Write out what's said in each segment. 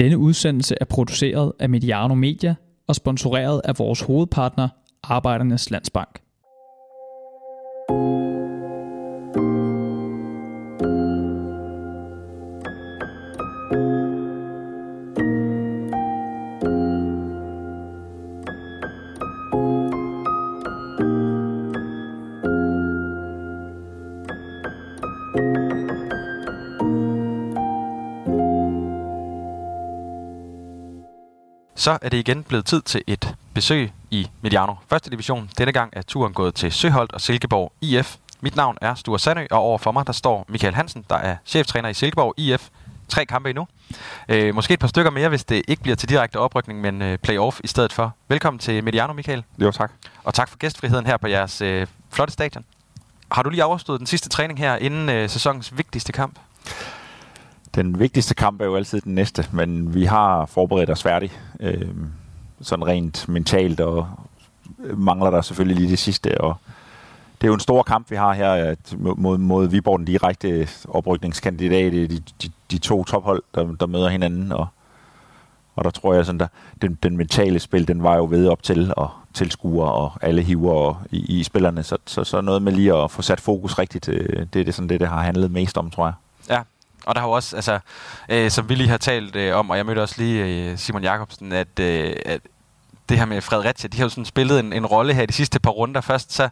Denne udsendelse er produceret af Mediano Media og sponsoreret af vores hovedpartner, Arbejdernes Landsbank. Så er det igen blevet tid til et besøg i Mediano 1. division. Denne gang er turen gået til Søholt og Silkeborg IF. Mit navn er Sture Sandø, og overfor mig der står Michael Hansen, der er cheftræner i Silkeborg IF. Tre kampe endnu. Øh, måske et par stykker mere, hvis det ikke bliver til direkte oprykning, men øh, playoff i stedet for. Velkommen til Mediano, Michael. Jo, tak. Og tak for gæstfriheden her på jeres øh, flotte stadion. Har du lige overstået den sidste træning her inden øh, sæsonens vigtigste kamp? Den vigtigste kamp er jo altid den næste, men vi har forberedt os færdigt. Øh, sådan rent mentalt, og mangler der selvfølgelig lige det sidste. Og det er jo en stor kamp, vi har her at mod, mod Viborg, den direkte oprykningskandidat. De, de, de to tophold, der, der møder hinanden. Og, og der tror jeg, sådan der, den, den mentale spil, den var jo ved op til, og tilskuer og alle hiver og, i, i spillerne. Så, så, så noget med lige at få sat fokus rigtigt, øh, det er det, sådan det, det har handlet mest om, tror jeg. Ja, og der har jo også, altså, øh, som vi lige har talt øh, om, og jeg mødte også lige øh, Simon Jakobsen, at, øh, at det her med Fredericia, de har jo sådan spillet en, en rolle her de sidste par runder. Først så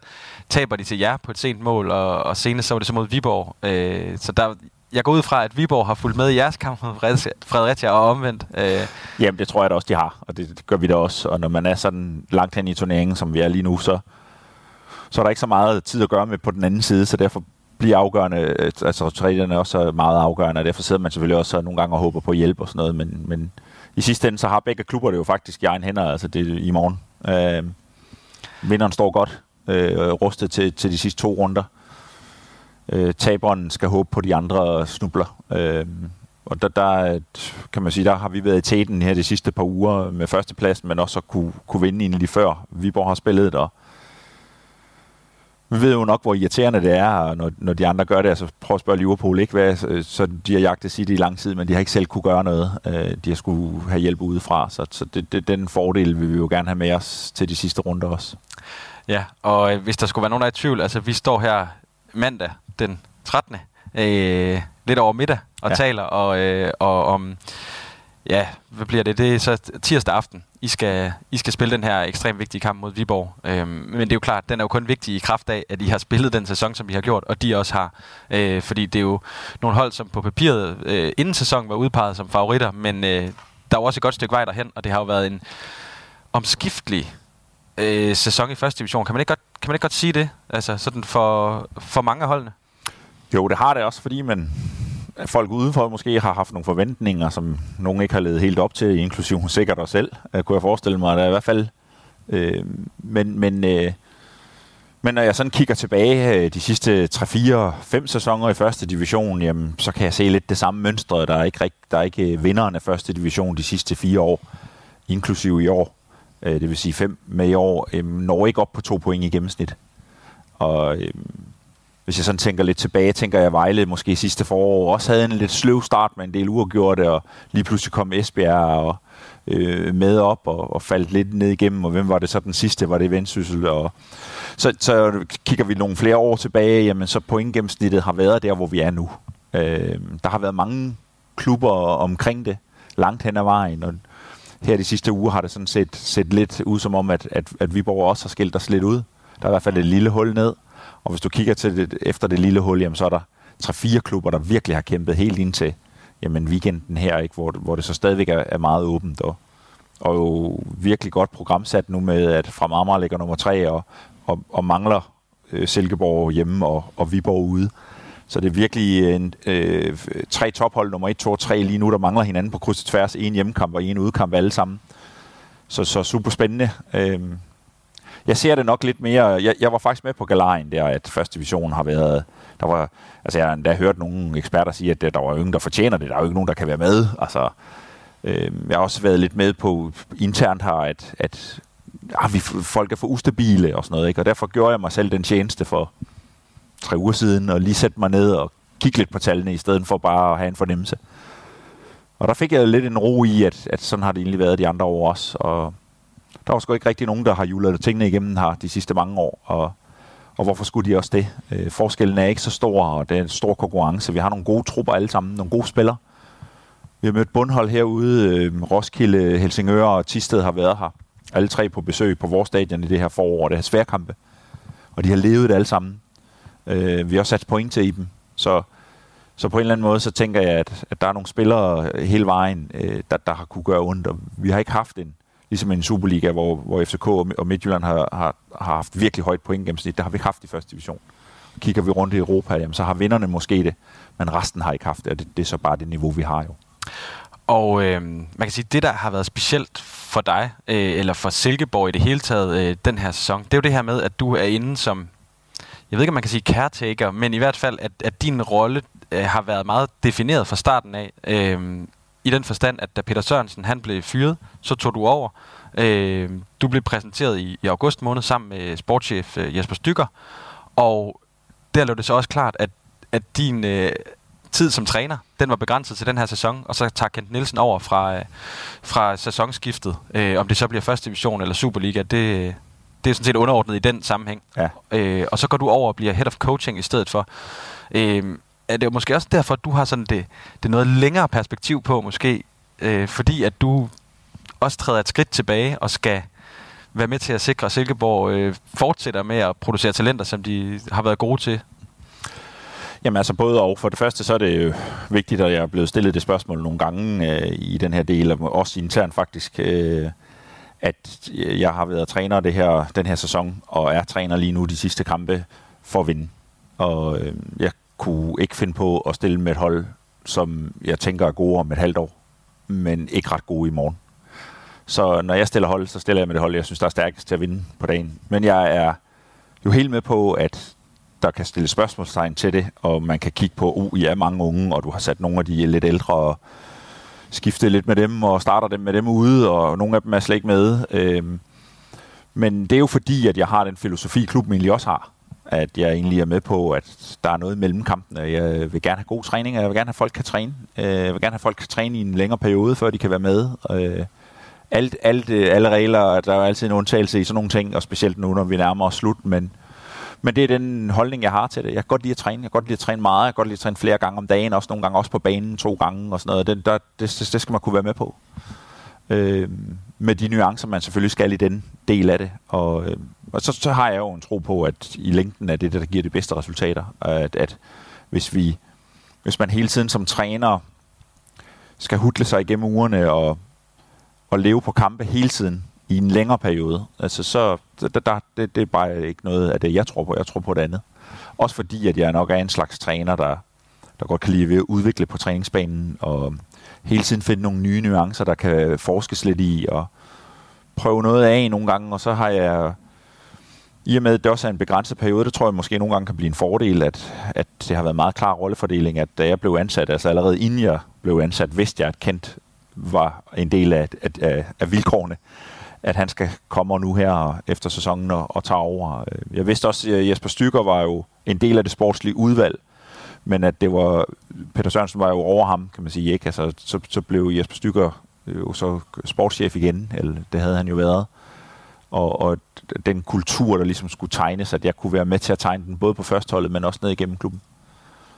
taber de til jer på et sent mål, og, og senest så var det så mod Viborg. Øh, så der, jeg går ud fra, at Viborg har fulgt med i jeres kamp mod Fredericia og omvendt. Øh. Jamen, det tror jeg da også, de har, og det, det gør vi da også. Og når man er sådan langt hen i turneringen, som vi er lige nu, så, så er der ikke så meget tid at gøre med på den anden side, så derfor bliver afgørende, øh, altså resultaterne er også meget afgørende, og derfor sidder man selvfølgelig også nogle gange og håber på hjælp og sådan noget, men, men i sidste ende, så har begge klubber det jo faktisk i egen hænder, altså det i morgen. Øh, vinderen står godt øh, rustet til, til de sidste to runder. Øh, taberen skal håbe på, de andre snubler. Øh, og der, der, kan man sige, der har vi været i tæten her de sidste par uger med førstepladsen, men også at kunne, kunne vinde egentlig før Viborg har spillet, og vi ved jo nok, hvor irriterende det er, når, når de andre gør det. Altså prøv at spørge Liverpool, ikke? Hvad, så de har jagtet City i lang tid, men de har ikke selv kunne gøre noget. Øh, de har skulle have hjælp udefra, så, så det, det, den fordel vil vi jo gerne have med os til de sidste runder også. Ja, og øh, hvis der skulle være nogen, der er i tvivl, altså vi står her mandag den 13. Øh, lidt over middag og ja. taler og, øh, og om ja, hvad bliver det? Det er så tirsdag aften. I skal, I skal spille den her ekstremt vigtige kamp mod Viborg. Øhm, men det er jo klart, den er jo kun vigtig i kraft af, at I har spillet den sæson, som I har gjort, og de også har. Øh, fordi det er jo nogle hold, som på papiret øh, inden sæsonen var udpeget som favoritter, men øh, der er jo også et godt stykke vej derhen, og det har jo været en omskiftelig øh, sæson i første division. Kan man ikke godt, kan man ikke godt sige det? Altså sådan for, for mange af holdene? Jo, det har det også, fordi man folk udenfor måske har haft nogle forventninger, som nogen ikke har levet helt op til, inklusive sikkert os selv, øh, kunne jeg forestille mig. Der er i hvert fald... Øh, men, men, øh, men når jeg sådan kigger tilbage øh, de sidste 3, 4, 5 sæsoner i første division, jamen, så kan jeg se lidt det samme mønstre. Der er ikke, der er ikke vinderne vinderen af første division de sidste fire år, inklusive i år. Øh, det vil sige fem med i år, øh, når ikke op på to point i gennemsnit. Og øh, hvis jeg sådan tænker lidt tilbage, tænker jeg, Vejle måske sidste forår også havde en lidt sløv start med en del uafgjorte, og lige pludselig kom Esbjerg og, øh, med op og, og faldt lidt ned igennem, og hvem var det så den sidste? Var det Vendsyssel? Og, så, så kigger vi nogle flere år tilbage, jamen så pointgennemsnittet har været der, hvor vi er nu. Øh, der har været mange klubber omkring det, langt hen ad vejen, og her de sidste uger har det sådan set set lidt ud som om, at, at, at Viborg også har skilt os lidt ud. Der er i hvert fald et lille hul ned. Og hvis du kigger til det, efter det lille hul, jamen, så er der tre-fire klubber, der virkelig har kæmpet helt ind til jamen, weekenden her, ikke? Hvor, hvor det så stadigvæk er, er meget åbent. Og, og jo virkelig godt programsat nu med, at fra Marmar ligger nummer tre og, og, og mangler øh, Silkeborg hjemme og, og Viborg ude. Så det er virkelig en, øh, tre tophold, nummer 1, 2 og 3 lige nu, der mangler hinanden på kryds og tværs. En hjemmekamp og en udkamp alle sammen. Så, så super spændende. Øh, jeg ser det nok lidt mere... Jeg, jeg var faktisk med på galerien der, at første division har været... Der var, altså jeg har endda hørt nogle eksperter sige, at der var ingen, der fortjener det. Der er jo ikke nogen, der kan være med. Altså, øh, jeg har også været lidt med på internt her, at, at ah, vi, folk er for ustabile og sådan noget. Ikke? Og derfor gjorde jeg mig selv den tjeneste for tre uger siden, og lige sætte mig ned og kigge lidt på tallene, i stedet for bare at have en fornemmelse. og der fik jeg lidt en ro i, at, at sådan har det egentlig været de andre år også. Og der var sgu ikke rigtig nogen, der har julet tingene igennem her de sidste mange år. Og, og hvorfor skulle de også det? Øh, forskellen er ikke så stor, og det er en stor konkurrence. Vi har nogle gode trupper alle sammen, nogle gode spillere. Vi har mødt bundhold herude. Øh, Roskilde, Helsingør og Tisted har været her. Alle tre på besøg på vores stadion i det her forår. Det her sværkampe. Og de har levet det alle sammen. Øh, vi har også sat point til i dem. Så, så på en eller anden måde, så tænker jeg, at, at der er nogle spillere hele vejen, øh, der, der har kunne gøre ondt. Og vi har ikke haft en, ligesom en Superliga, hvor, hvor FCK og Midtjylland har, har, har haft virkelig højt point gennemsnit. Det har vi ikke haft i første division. Kigger vi rundt i Europa, jamen, så har vinderne måske det, men resten har ikke haft det, og det, det er så bare det niveau, vi har jo. Og øh, man kan sige, det der har været specielt for dig, øh, eller for Silkeborg i det hele taget, øh, den her sæson, det er jo det her med, at du er inde som, jeg ved ikke, om man kan sige caretaker, men i hvert fald, at, at din rolle øh, har været meget defineret fra starten af. Øh, i den forstand, at da Peter Sørensen han blev fyret, så tog du over. Øh, du blev præsenteret i, i august måned sammen med sportschef øh, Jesper Stykker, og der lå det så også klart, at, at din... Øh, tid som træner, den var begrænset til den her sæson, og så tager Kent Nielsen over fra, øh, fra sæsonskiftet. Øh, om det så bliver første division eller Superliga, det, det er sådan set underordnet i den sammenhæng. Ja. Øh, og så går du over og bliver head of coaching i stedet for. Øh, er det måske også derfor, at du har sådan det, det noget længere perspektiv på, måske, øh, fordi at du også træder et skridt tilbage og skal være med til at sikre, at Silkeborg øh, fortsætter med at producere talenter, som de har været gode til Jamen altså både og. For det første så er det jo vigtigt, at jeg er blevet stillet det spørgsmål nogle gange øh, i den her del, og også internt faktisk, øh, at jeg har været træner det her, den her sæson, og er træner lige nu de sidste kampe for at vinde. Og øh, jeg kunne ikke finde på at stille med et hold, som jeg tænker er gode om et halvt år, men ikke ret gode i morgen. Så når jeg stiller hold, så stiller jeg med det hold, jeg synes, der er stærkest til at vinde på dagen. Men jeg er jo helt med på, at der kan stille spørgsmålstegn til det, og man kan kigge på, uh, I er mange unge, og du har sat nogle af de lidt ældre og skiftet lidt med dem, og starter dem med dem ude, og nogle af dem er slet ikke med. Øhm, men det er jo fordi, at jeg har den filosofi, klubben egentlig også har, at jeg egentlig er med på, at der er noget mellem kampene. Jeg vil gerne have god træning, og jeg vil gerne have, at folk kan træne. Øh, jeg vil gerne have, at folk kan træne i en længere periode, før de kan være med. Øh, alt, alt, øh, alle regler, der er altid en undtagelse i sådan nogle ting, og specielt nu, når vi nærmer os slut, men men det er den holdning, jeg har til det. Jeg kan godt lide at træne. Jeg kan godt lide at træne meget. Jeg kan godt lide at træne flere gange om dagen. Også nogle gange også på banen to gange og sådan noget. Det, der, det, det skal man kunne være med på. Øh, med de nuancer, man selvfølgelig skal i den del af det. Og, øh, og så, så har jeg jo en tro på, at i længden er det det, der giver de bedste resultater. At, at hvis, vi, hvis man hele tiden som træner skal hudle sig igennem ugerne og, og leve på kampe hele tiden, i en længere periode, altså så der, der, det, det er bare ikke noget af det, jeg tror på. Jeg tror på det andet. Også fordi, at jeg nok er en slags træner, der, der godt kan lide at udvikle på træningsbanen, og hele tiden finde nogle nye nuancer, der kan forskes lidt i, og prøve noget af nogle gange, og så har jeg, i og med at det også er en begrænset periode, det tror jeg måske nogle gange kan blive en fordel, at, at det har været meget klar rollefordeling, at da jeg blev ansat, altså allerede inden jeg blev ansat, vidste jeg, at Kent var en del af, af, af, vilkårene at han skal komme nu her efter sæsonen og, og tage over. Jeg vidste også, at Jesper Stykker var jo en del af det sportslige udvalg, men at det var, Peter Sørensen var jo over ham, kan man sige, ikke? Altså, så, så blev Jesper Stykker jo så sportschef igen, eller det havde han jo været. Og, og den kultur, der ligesom skulle tegnes, at jeg kunne være med til at tegne den, både på førsteholdet, men også ned igennem klubben.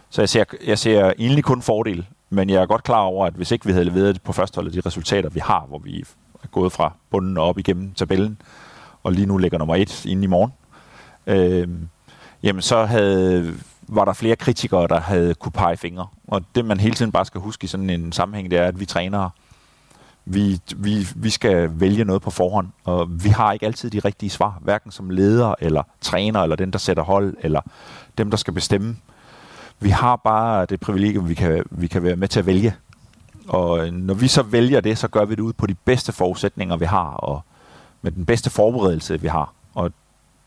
Så jeg ser, jeg ser egentlig kun fordel, men jeg er godt klar over, at hvis ikke vi havde leveret på førsteholdet de resultater, vi har, hvor vi er gået fra bunden og op igennem tabellen, og lige nu ligger nummer et inden i morgen, øh, jamen så havde, var der flere kritikere, der havde kunne pege fingre. Og det, man hele tiden bare skal huske i sådan en sammenhæng, det er, at vi trænere, vi, vi, vi skal vælge noget på forhånd, og vi har ikke altid de rigtige svar, hverken som leder eller træner, eller den, der sætter hold, eller dem, der skal bestemme. Vi har bare det privilegium, vi kan, vi kan være med til at vælge, og øh, når vi så vælger det, så gør vi det ud på de bedste forudsætninger, vi har, og med den bedste forberedelse, vi har. Og,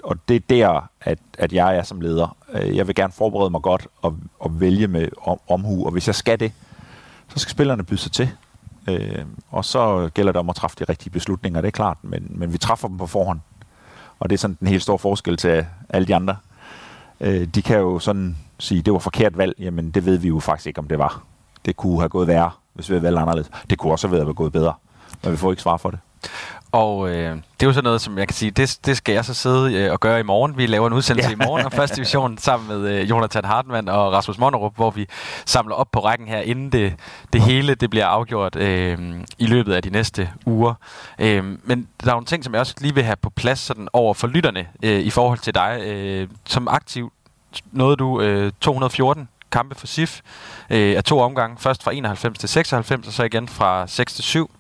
og det er der, at, at jeg er som leder. Øh, jeg vil gerne forberede mig godt og, og vælge med om, omhu, og hvis jeg skal det, så skal spillerne byde sig til. Øh, og så gælder det om at træffe de rigtige beslutninger, det er klart, men, men vi træffer dem på forhånd. Og det er sådan den helt store forskel til alle de andre. Øh, de kan jo sådan sige, det var forkert valg, jamen det ved vi jo faktisk ikke, om det var det kunne have gået værre. hvis vi havde valgt anderledes. Det kunne også have været gået bedre, men vi får ikke svar for det. Og øh, det er jo sådan noget, som jeg kan sige, det, det skal jeg så sidde øh, og gøre i morgen. Vi laver en udsendelse ja. i morgen om første division sammen med øh, Jonathan Hartmann og Rasmus Monnerup, hvor vi samler op på rækken her, inden det, det hele det bliver afgjort øh, i løbet af de næste uger. Øh, men der er nogle ting, som jeg også lige vil have på plads sådan over for lytterne øh, i forhold til dig. Øh, som aktiv nåede du øh, 214 kampe for SIF øh, af to omgange. Først fra 91 til 96, og så igen fra 6 til 7.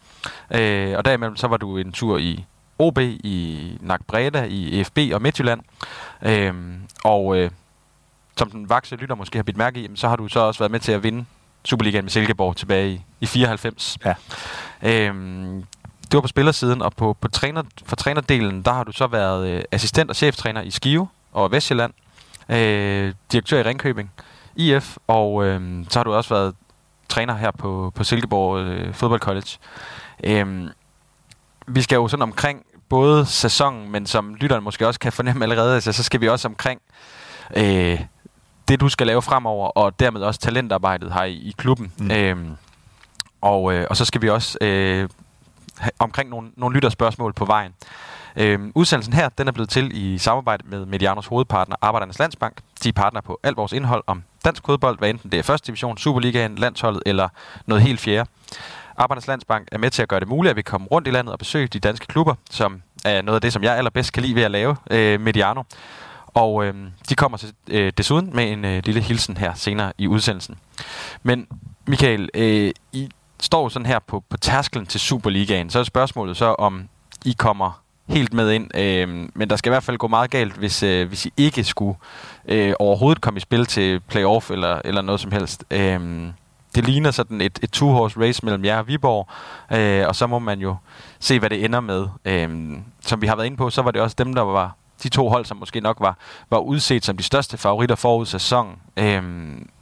Øh, og derimellem så var du en tur i OB, i NAC Breda, i EFB og Midtjylland. Øh, og øh, som den vakse lytter måske har bidt mærke i, så har du så også været med til at vinde Superligaen med Silkeborg tilbage i, i 94. Ja. Øh, det var på spillersiden, og på, på træner, for trænerdelen, der har du så været øh, assistent og cheftræner i Skive og Vestjylland, øh, direktør i Ringkøbing, IF, og øh, så har du også været træner her på, på Silkeborg øh, Fodbold College. Øhm, vi skal jo sådan omkring både sæsonen, men som lytteren måske også kan fornemme allerede, altså, så skal vi også omkring øh, det, du skal lave fremover, og dermed også talentarbejdet her i, i klubben. Mm. Øhm, og, øh, og så skal vi også øh, omkring nogle, nogle lytterspørgsmål på vejen. Øhm, udsendelsen her, den er blevet til i samarbejde med Medianos hovedpartner, Arbejdernes Landsbank. De er partner på alt vores indhold om dansk fodbold, hvad enten det er første division, Superligaen, landsholdet eller noget helt fjerde. Arbejdernes Landsbank er med til at gøre det muligt, at vi kommer rundt i landet og besøger de danske klubber, som er noget af det, som jeg allerbedst kan lide ved at lave, øh, Mediano. Og øh, de kommer til, øh, desuden med en øh, lille hilsen her senere i udsendelsen. Men Michael, øh, I står sådan her på, på tærskelen til Superligaen, så er spørgsmålet så, om I kommer helt med ind. Øh, men der skal i hvert fald gå meget galt, hvis, øh, hvis I ikke skulle øh, overhovedet komme i spil til playoff eller, eller noget som helst. Øh, det ligner sådan et, et two-horse race mellem jer og Viborg, øh, og så må man jo se, hvad det ender med. Øh, som vi har været inde på, så var det også dem, der var de to hold, som måske nok var, var udset som de største favoritter forud sæson. Øh,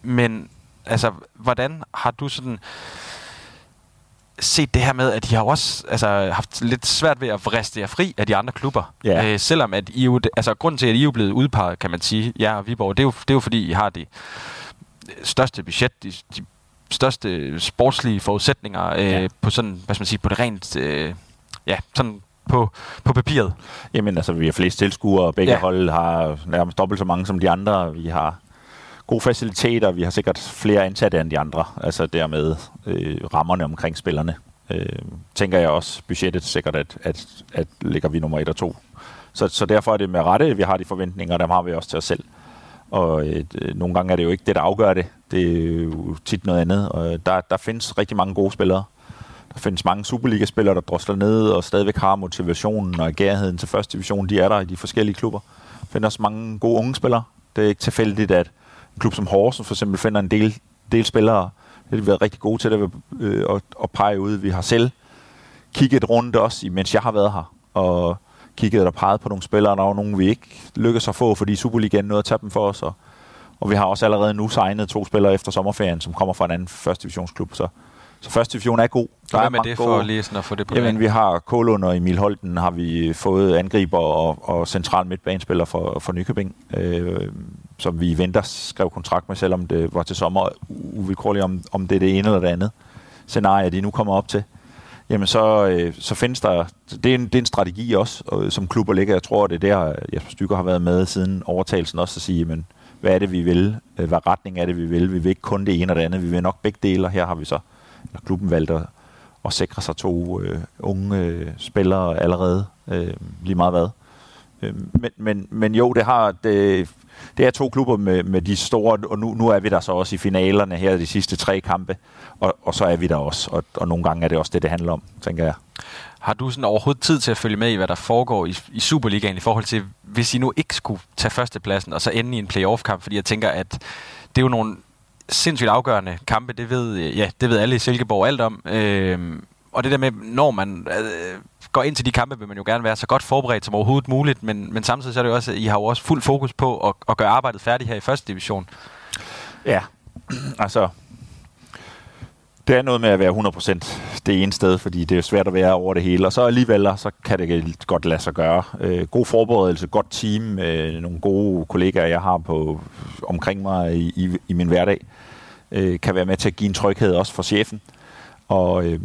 men altså, hvordan har du sådan set det her med, at de har også altså, haft lidt svært ved at vriste jer fri af de andre klubber. Ja. Øh, selvom at I jo, altså grunden til, at I er blevet udpeget, kan man sige, ja og Viborg, det er jo, det er jo fordi, I har det største budget, de, de største sportslige forudsætninger øh, ja. på sådan, hvad skal man sige, på det rent, øh, ja, sådan på, på papiret. Jamen altså, vi har flest tilskuere, og begge ja. hold har nærmest dobbelt så mange som de andre. Vi har gode faciliteter, vi har sikkert flere ansatte end de andre, altså dermed øh, rammerne omkring spillerne. Øh, tænker jeg også, budgettet sikkert, at, at, at ligger vi nummer et og to. Så, så derfor er det med rette, at vi har de forventninger, og dem har vi også til os selv. Og øh, nogle gange er det jo ikke det, der afgør det. Det er jo tit noget andet. Og øh, der, der findes rigtig mange gode spillere. Der findes mange Superliga-spillere, der drosler ned og stadigvæk har motivationen og gærheden til første division. De er der i de forskellige klubber. Der findes også mange gode unge spillere. Det er ikke tilfældigt, at en klub som Horsens for eksempel finder en del, del spillere. Det har de været rigtig gode til at, øh, at, at pege ud. Vi har selv kigget rundt også, mens jeg har været her. Og kigget og peget på nogle spillere, der var nogle, vi ikke lykkedes at få, fordi Superligaen nåede at tage dem for os. Og, og vi har også allerede nu signet to spillere efter sommerferien, som kommer fra en anden første divisionsklub. Så, så første division er god. Der Hvad er med det gode. for lige sådan at få det på Jamen, vi har Kålund og Emil Holten, har vi fået angriber og, og central midtbanespiller for, for Nykøbing, øh, som vi venter skrev kontrakt med, selvom det var til sommer uvilkårligt, om, om det er det ene eller det andet scenarie, de nu kommer op til jamen så, øh, så findes der, det er, en, det er en strategi også, og, øh, som klubber ligger. Jeg tror, det er der, øh, Jesper Stykker har været med siden overtagelsen også at sige, men hvad er det, vi vil? Øh, hvad retning er det, vi vil? Vi vil ikke kun det ene og det andet, vi vil nok begge dele, og her har vi så, eller klubben valgt at, at sikre sig to øh, unge øh, spillere allerede, øh, lige meget hvad. Øhm, men, men, men jo, det har det, det er to klubber med, med de store, og nu, nu er vi der så også i finalerne her de sidste tre kampe, og, og så er vi der også, og, og nogle gange er det også det, det handler om, tænker jeg. Har du sådan overhovedet tid til at følge med i, hvad der foregår i, i Superligaen i forhold til, hvis I nu ikke skulle tage førstepladsen og så ende i en playoff-kamp? Fordi jeg tænker, at det er jo nogle sindssygt afgørende kampe, det ved, ja, det ved alle i Silkeborg alt om. øh, og det der med, når man øh, går ind til de kampe, vil man jo gerne være så godt forberedt som overhovedet muligt, men, men samtidig så er det jo også, at I har jo også fuld fokus på at, at gøre arbejdet færdigt her i første division. Ja, altså, det er noget med at være 100% det ene sted, fordi det er svært at være over det hele, og så alligevel, så kan det godt lade sig gøre. Øh, god forberedelse, godt team, øh, nogle gode kollegaer, jeg har på omkring mig i, i, i min hverdag, øh, kan være med til at give en tryghed også for chefen og øh,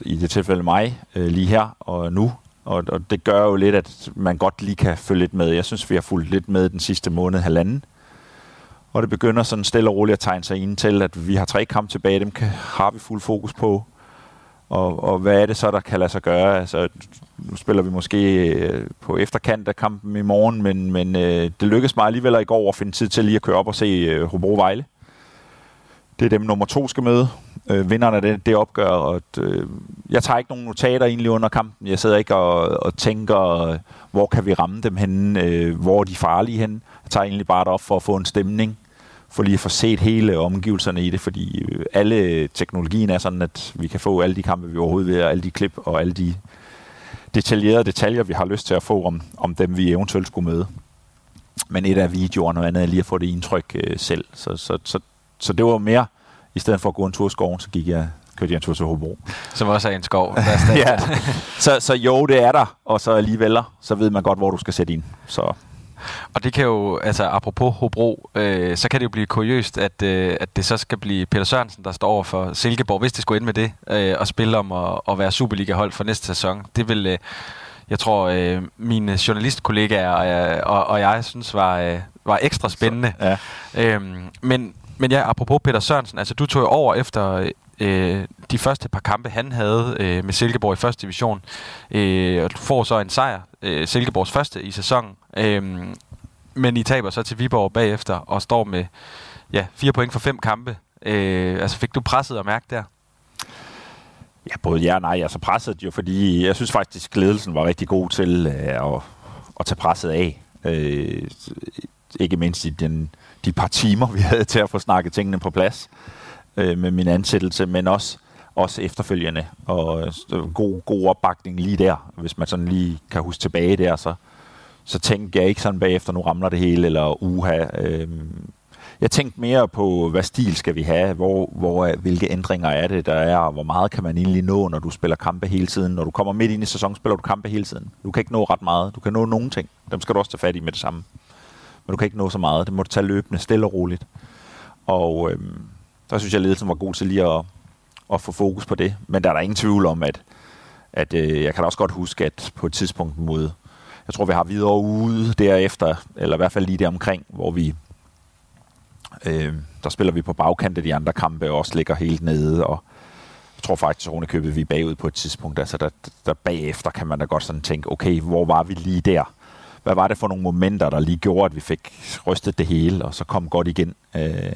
i det tilfælde mig øh, lige her og nu. Og, og det gør jo lidt, at man godt lige kan følge lidt med. Jeg synes, vi har fulgt lidt med den sidste måned, halvanden. Og det begynder sådan stille og roligt at tegne sig ind til, at vi har tre kampe tilbage. Dem kan, har vi fuld fokus på. Og, og hvad er det så, der kan lade sig gøre? Altså, nu spiller vi måske øh, på efterkant af kampen i morgen, men, men øh, det lykkedes mig alligevel i går at finde tid til lige at køre op og se øh, Hobro Vejle. Det er dem, nummer to skal møde. Øh, vinderne af det, det opgør. Og, øh, jeg tager ikke nogen notater egentlig under kampen. Jeg sidder ikke og, og tænker, hvor kan vi ramme dem henne? Øh, hvor er de farlige henne? Jeg tager egentlig bare op for at få en stemning for lige at få set hele omgivelserne i det, fordi øh, alle teknologien er sådan, at vi kan få alle de kampe, vi overhovedet vil, alle de klip og alle de detaljerede detaljer, vi har lyst til at få om, om dem, vi eventuelt skulle møde. Men et af videoerne og andet er lige at få det indtryk øh, selv. Så, så, så, så det var mere, i stedet for at gå en tur i skoven, så gik jeg kørte jeg en tur til Hobro. Som også er en skov. Der er ja. så, så jo, det er der, og så alligevel, så ved man godt, hvor du skal sætte ind. Så og det kan jo, altså apropos Hobro, øh, så kan det jo blive kuriøst, at, øh, at det så skal blive Peter Sørensen, der står over for Silkeborg, hvis det skulle ind med det, øh, og spille om at, at være Superliga-hold for næste sæson. Det vil, øh, jeg tror, øh, mine journalistkollegaer øh, og, og jeg synes var, øh, var ekstra spændende. Så, ja. øhm, men, men ja, apropos Peter Sørensen, altså du tog jo over efter øh, de første par kampe, han havde øh, med Silkeborg i første division. Øh, og du får så en sejr, øh, Silkeborgs første i sæsonen. Øh, men I taber så til Viborg bagefter og står med ja, fire point for fem kampe. Øh, altså fik du presset at mærke der? Ja, både ja og nej. Altså presset jo, fordi jeg synes faktisk, ledelsen var rigtig god til øh, at, at tage presset af. Øh, ikke mindst i den, de par timer, vi havde til at få snakket tingene på plads øh, med min ansættelse, men også, også efterfølgende. Og øh, god, god opbakning lige der, hvis man sådan lige kan huske tilbage der, så, så tænkte jeg ikke sådan bagefter, nu ramler det hele, eller uha. Øh, jeg tænkte mere på, hvad stil skal vi have, hvor, hvor, hvilke ændringer er det, der er, og hvor meget kan man egentlig nå, når du spiller kampe hele tiden. Når du kommer midt ind i sæsonen, spiller du kampe hele tiden. Du kan ikke nå ret meget. Du kan nå nogle ting. Dem skal du også tage fat i med det samme. Men du kan ikke nå så meget. Det må du tage løbende, stille og roligt. Og øh, der synes jeg, at ledelsen var god til lige at, at få fokus på det. Men der er der ingen tvivl om, at, at øh, jeg kan da også godt huske, at på et tidspunkt mod, jeg tror, vi har videre ude derefter, eller i hvert fald lige der omkring, hvor vi, øh, der spiller vi på bagkant af de andre kampe, og også ligger helt nede, og jeg tror faktisk, at købet vi bagud på et tidspunkt. Altså der, der bagefter kan man da godt sådan tænke, okay, hvor var vi lige der? Hvad var det for nogle momenter, der lige gjorde, at vi fik rystet det hele, og så kom godt igen? Øh,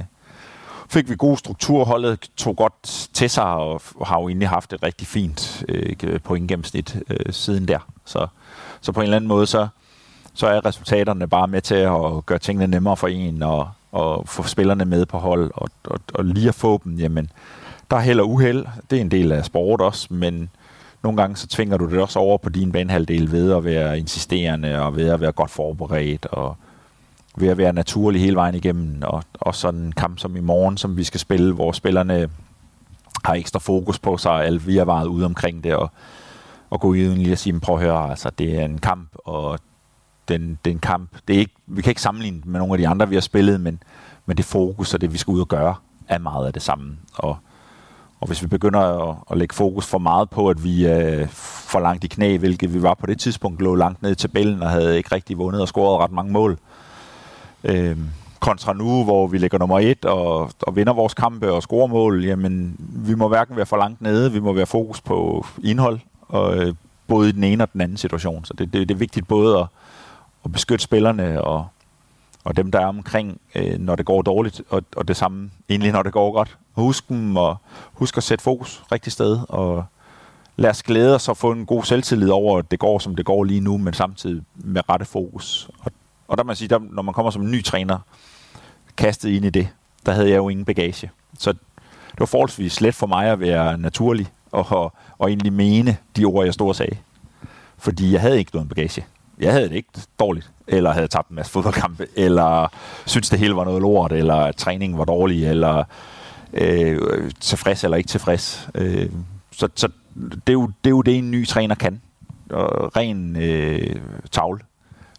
fik vi god struktur. Holdet tog godt til sig og har jo egentlig haft et rigtig fint øh, pointgennemsnit øh, siden der. Så, så på en eller anden måde, så, så er resultaterne bare med til at gøre tingene nemmere for en og, og få spillerne med på hold og, og, og lige at få dem, jamen, der er held og uheld. Det er en del af sport også, men nogle gange så tvinger du det også over på din banehalvdel ved at være insisterende og ved at være godt forberedt og ved at være naturlig hele vejen igennem. Og, og sådan en kamp som i morgen, som vi skal spille, hvor spillerne har ekstra fokus på sig, og vi har været ude omkring det, og, og gå ud lige og sige, prøv at høre, altså, det er en kamp, og den, den kamp. Det er ikke, vi kan ikke sammenligne med nogle af de andre, vi har spillet, men, men det fokus og det, vi skal ud og gøre, er meget af det samme. Og, og hvis vi begynder at, at lægge fokus for meget på, at vi er for langt i knæ, hvilket vi var på det tidspunkt, lå langt ned i tabellen og havde ikke rigtig vundet og scoret ret mange mål, Øh, kontra nu, hvor vi ligger nummer et og, og vinder vores kampe og scorer mål, jamen vi må hverken være for langt nede, vi må være fokus på indhold, og, øh, både i den ene og den anden situation. Så det, det, det er vigtigt både at, at beskytte spillerne og, og dem, der er omkring, øh, når det går dårligt, og, og det samme egentlig, når det går godt. Husk dem, og husk at sætte fokus rigtig sted, og lad os glæde os og få en god selvtillid over, at det går, som det går lige nu, men samtidig med rette fokus. Og og der må man sige, der, når man kommer som en ny træner, kastet ind i det, der havde jeg jo ingen bagage. Så det var forholdsvis let for mig at være naturlig og, og, og egentlig mene de ord, jeg stod og sagde. Fordi jeg havde ikke noget bagage. Jeg havde det ikke dårligt, eller havde tabt en masse fodboldkampe, eller synes det hele var noget lort, eller at træningen var dårlig, eller øh, tilfreds eller ikke tilfreds. Øh, så så det, er jo, det er jo det, en ny træner kan. Og ren øh, tavle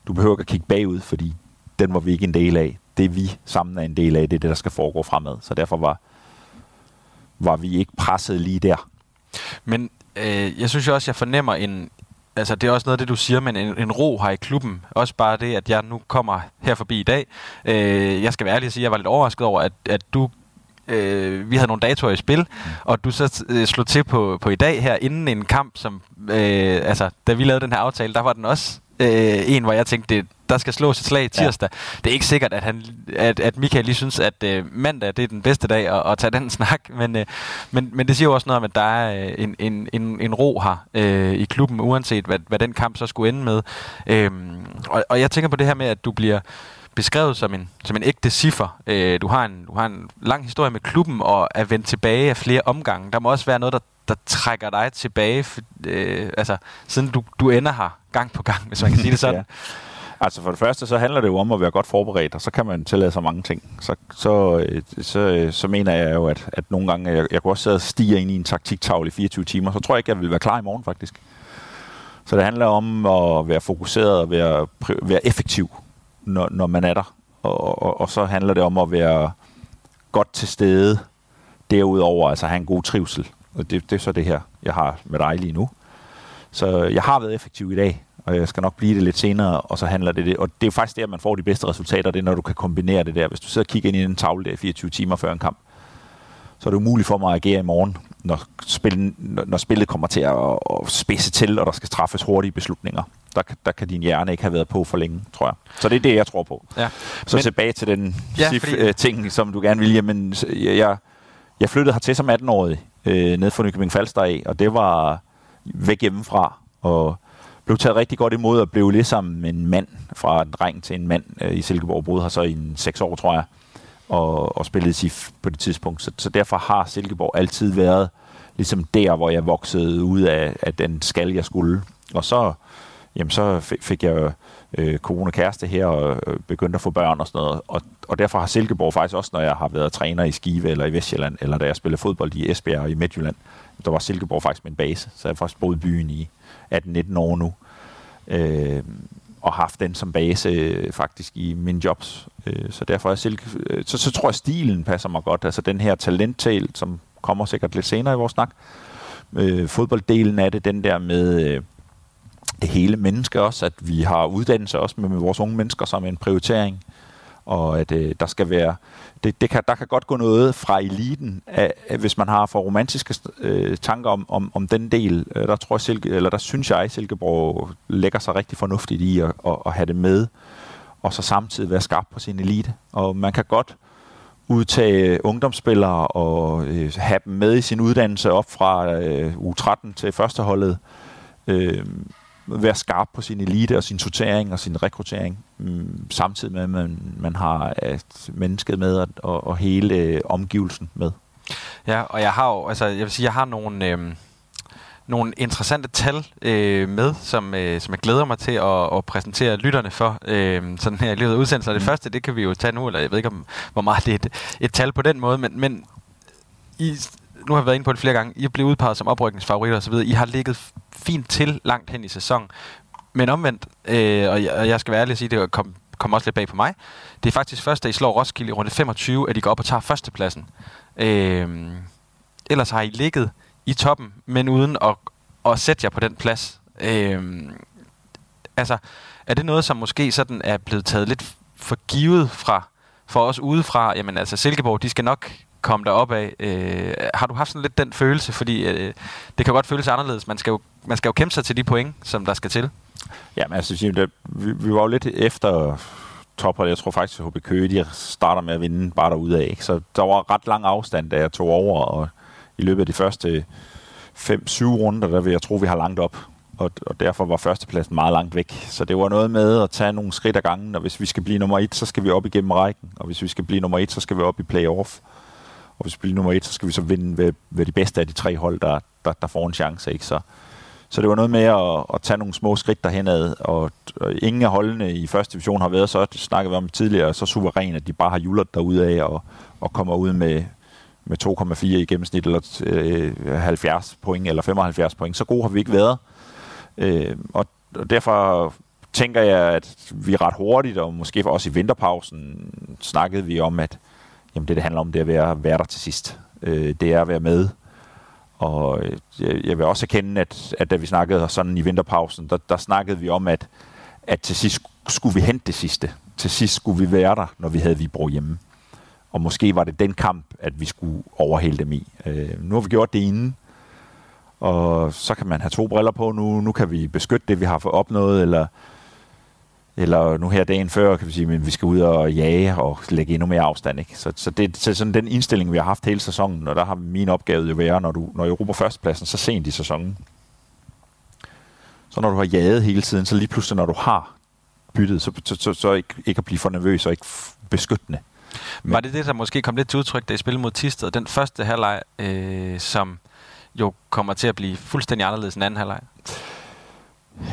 du behøver ikke at kigge bagud, fordi den var vi ikke en del af. Det vi sammen er en del af, det er det, der skal foregå fremad. Så derfor var, var vi ikke presset lige der. Men øh, jeg synes jo også, jeg fornemmer en, altså det er også noget af det, du siger, men en, en ro her i klubben. Også bare det, at jeg nu kommer her forbi i dag. Øh, jeg skal være ærlig og sige, at jeg var lidt overrasket over, at, at du øh, vi havde nogle datoer i spil, mm. og du så øh, slog til på, på i dag her, inden en kamp, som, øh, altså, da vi lavede den her aftale, der var den også øh, en, hvor jeg tænkte, det, der skal slås et slag tirsdag. Ja. Det er ikke sikkert, at, han, at, at Michael lige synes, at øh, mandag det er den bedste dag at, at tage den snak, men, øh, men, men det siger jo også noget om, at der er øh, en, en, en, en ro her øh, i klubben, uanset hvad, hvad den kamp så skulle ende med. Øh, og, og jeg tænker på det her med, at du bliver beskrevet som en, som en ægte ciffer. Øh, du, har en, du har en lang historie med klubben og er vendt tilbage af flere omgange. Der må også være noget, der, der trækker dig tilbage, for, øh, altså, siden du, du ender her gang på gang, hvis man kan sige det sådan. ja. Altså for det første, så handler det jo om at være godt forberedt, og så kan man tillade sig mange ting. Så, så, øh, så, øh, så mener jeg jo, at, at nogle gange, jeg, jeg kunne også sidde og stige ind i en taktiktavle i 24 timer, så tror jeg ikke, jeg vil være klar i morgen faktisk. Så det handler om at være fokuseret og være, være effektiv, når, når man er der. Og, og, og så handler det om at være godt til stede derudover, altså have en god trivsel. Og det, det er så det her, jeg har med dig lige nu. Så jeg har været effektiv i dag, og jeg skal nok blive det lidt senere, og så handler det det. Og det er jo faktisk der, man får de bedste resultater, det er, når du kan kombinere det der. Hvis du sidder og kigger ind i en tavle der 24 timer før en kamp, så er det umuligt for mig at agere i morgen, når, spil, når spillet kommer til at, at spidse til, og der skal træffes hurtige beslutninger. Der, der kan din hjerne ikke have været på for længe, tror jeg. Så det er det, jeg tror på. Ja. Så Men, tilbage til den ja, sif, fordi... Øh, ting, som du gerne vil. Jamen, jeg, jeg flyttede hertil som 18-årig, øh, ned fra Nykøbing Falster af, og det var væk hjemmefra, og blev taget rigtig godt imod og blev ligesom en mand fra en dreng til en mand øh, i Silkeborg. Boede her så i en seks år, tror jeg, og, og spillede SIF på det tidspunkt. Så, så derfor har Silkeborg altid været ligesom der, hvor jeg voksede ud af, af den skal, jeg skulle. Og så, jamen, så fik jeg øh, kone og kæreste her og øh, begyndte at få børn og sådan noget. Og, og derfor har Silkeborg faktisk også, når jeg har været træner i Skive eller i Vestjylland, eller da jeg spillede fodbold i Esbjerg og i Midtjylland, der var Silkeborg faktisk min base. Så jeg har faktisk boet i byen i 18-19 år nu. Øh, og haft den som base øh, faktisk i min jobs. Øh, så derfor er Silke, øh, så, så tror jeg, stilen passer mig godt. Altså den her talenttal, som kommer sikkert lidt senere i vores snak. Øh, fodbolddelen af det, den der med øh, det hele menneske også, at vi har uddannelse også med, med vores unge mennesker som en prioritering, og at øh, der skal være det, det kan, der kan godt gå noget fra eliten, af, af, hvis man har for romantiske øh, tanker om, om, om den del. Øh, der tror jeg, Silke, eller der synes jeg, Silkeborg lægger sig rigtig fornuftigt i at, at, at have det med, og så samtidig være skarp på sin elite. Og man kan godt udtage ungdomsspillere og øh, have dem med i sin uddannelse op fra øh, U13 til førsteholdet. Øh, være skarp på sin elite og sin sortering og sin rekruttering, mm, samtidig med, at man, man har et mennesket med og, og, og hele øh, omgivelsen med. Ja, og jeg har jo, altså jeg vil sige, jeg har nogle, øh, nogle interessante tal øh, med, som, øh, som jeg glæder mig til at, at præsentere lytterne for, øh, sådan her i løbet af udsendelsen. Det mm. første, det kan vi jo tage nu, eller jeg ved ikke, om, hvor meget det er et, et tal på den måde, men, men I, nu har jeg været inde på det flere gange, I er blevet udpeget som oprykningsfavoritter osv., I har ligget fint til langt hen i sæsonen. Men omvendt, øh, og, jeg, og jeg skal være ærlig og sige, det kom, kom også lidt bag på mig, det er faktisk først, da I slår Roskilde i runde 25, at I går op og tager førstepladsen. Øh, ellers har I ligget i toppen, men uden at, at sætte jer på den plads. Øh, altså, er det noget, som måske sådan er blevet taget lidt for givet fra for os udefra? Jamen altså, Silkeborg, de skal nok komme derop af. Øh, har du haft sådan lidt den følelse? Fordi øh, det kan godt føles anderledes. Man skal, jo, man skal jo kæmpe sig til de point, som der skal til. Ja, men altså, det, vi, vi var jo lidt efter topholdet. Jeg tror faktisk, at HB Køge, de starter med at vinde bare derude af. Ikke? Så der var ret lang afstand, da jeg tog over, og i løbet af de første 5-7 runder, der vil jeg tro, vi har langt op. Og, og derfor var førstepladsen meget langt væk. Så det var noget med at tage nogle skridt ad gangen, og hvis vi skal blive nummer et, så skal vi op igennem rækken, og hvis vi skal blive nummer et, så skal vi op i playoff. Og hvis vi bliver nummer et, så skal vi så vinde ved, ved de bedste af de tre hold, der, der, der får en chance. Ikke? Så, så det var noget med at, at tage nogle små skridt derhenad, og, og ingen af holdene i første division har været så, det snakkede vi om tidligere, så suveræn, at de bare har julet derude af og, og kommer ud med, med 2,4 i gennemsnit, eller øh, 70 point, eller 75 point. Så gode har vi ikke været. Øh, og, og derfor tænker jeg, at vi ret hurtigt, og måske også i vinterpausen, snakkede vi om, at jamen det, det handler om, det er at være, være der til sidst. Øh, det er at være med. Og øh, jeg, jeg vil også erkende, at, at da vi snakkede sådan i vinterpausen, der, der snakkede vi om, at, at til sidst skulle vi hente det sidste. Til sidst skulle vi være der, når vi havde Vibro hjemme. Og måske var det den kamp, at vi skulle overhælde dem i. Øh, nu har vi gjort det inden, og så kan man have to briller på nu. Nu kan vi beskytte det, vi har fået opnået, eller, eller nu her dagen før, kan vi sige, men vi skal ud og jage og lægge endnu mere afstand. Ikke? Så, så det er sådan den indstilling, vi har haft hele sæsonen, og der har min opgave jo været, når du når jeg råber førstepladsen, så sent i sæsonen. Så når du har jaget hele tiden, så lige pludselig, når du har byttet, så, så, så, så ikke, ikke at blive for nervøs og ikke beskyttende. Men, var det det, der måske kom lidt til udtryk, da I spillede mod Tisted? Den første halvleg, øh, som jo kommer til at blive fuldstændig anderledes end anden halvleg?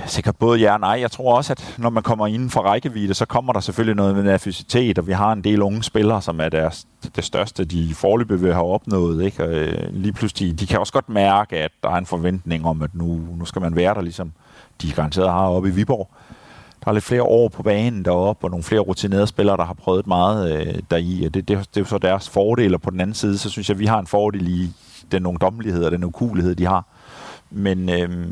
Sikkert både ja og nej. Jeg tror også, at når man kommer inden for rækkevidde, så kommer der selvfølgelig noget med nervositet, og vi har en del unge spillere, som er deres, det største, de forløbet vil have opnået. Ikke? Og øh, lige pludselig, de kan også godt mærke, at der er en forventning om, at nu, nu skal man være der, ligesom de garanteret har oppe i Viborg. Der er lidt flere år på banen deroppe, og nogle flere rutinerede spillere, der har prøvet meget øh, deri. Det, det, det er jo så deres fordele, og på den anden side, så synes jeg, at vi har en fordel i den ungdommelighed og den ukulighed, de har. Men, øh,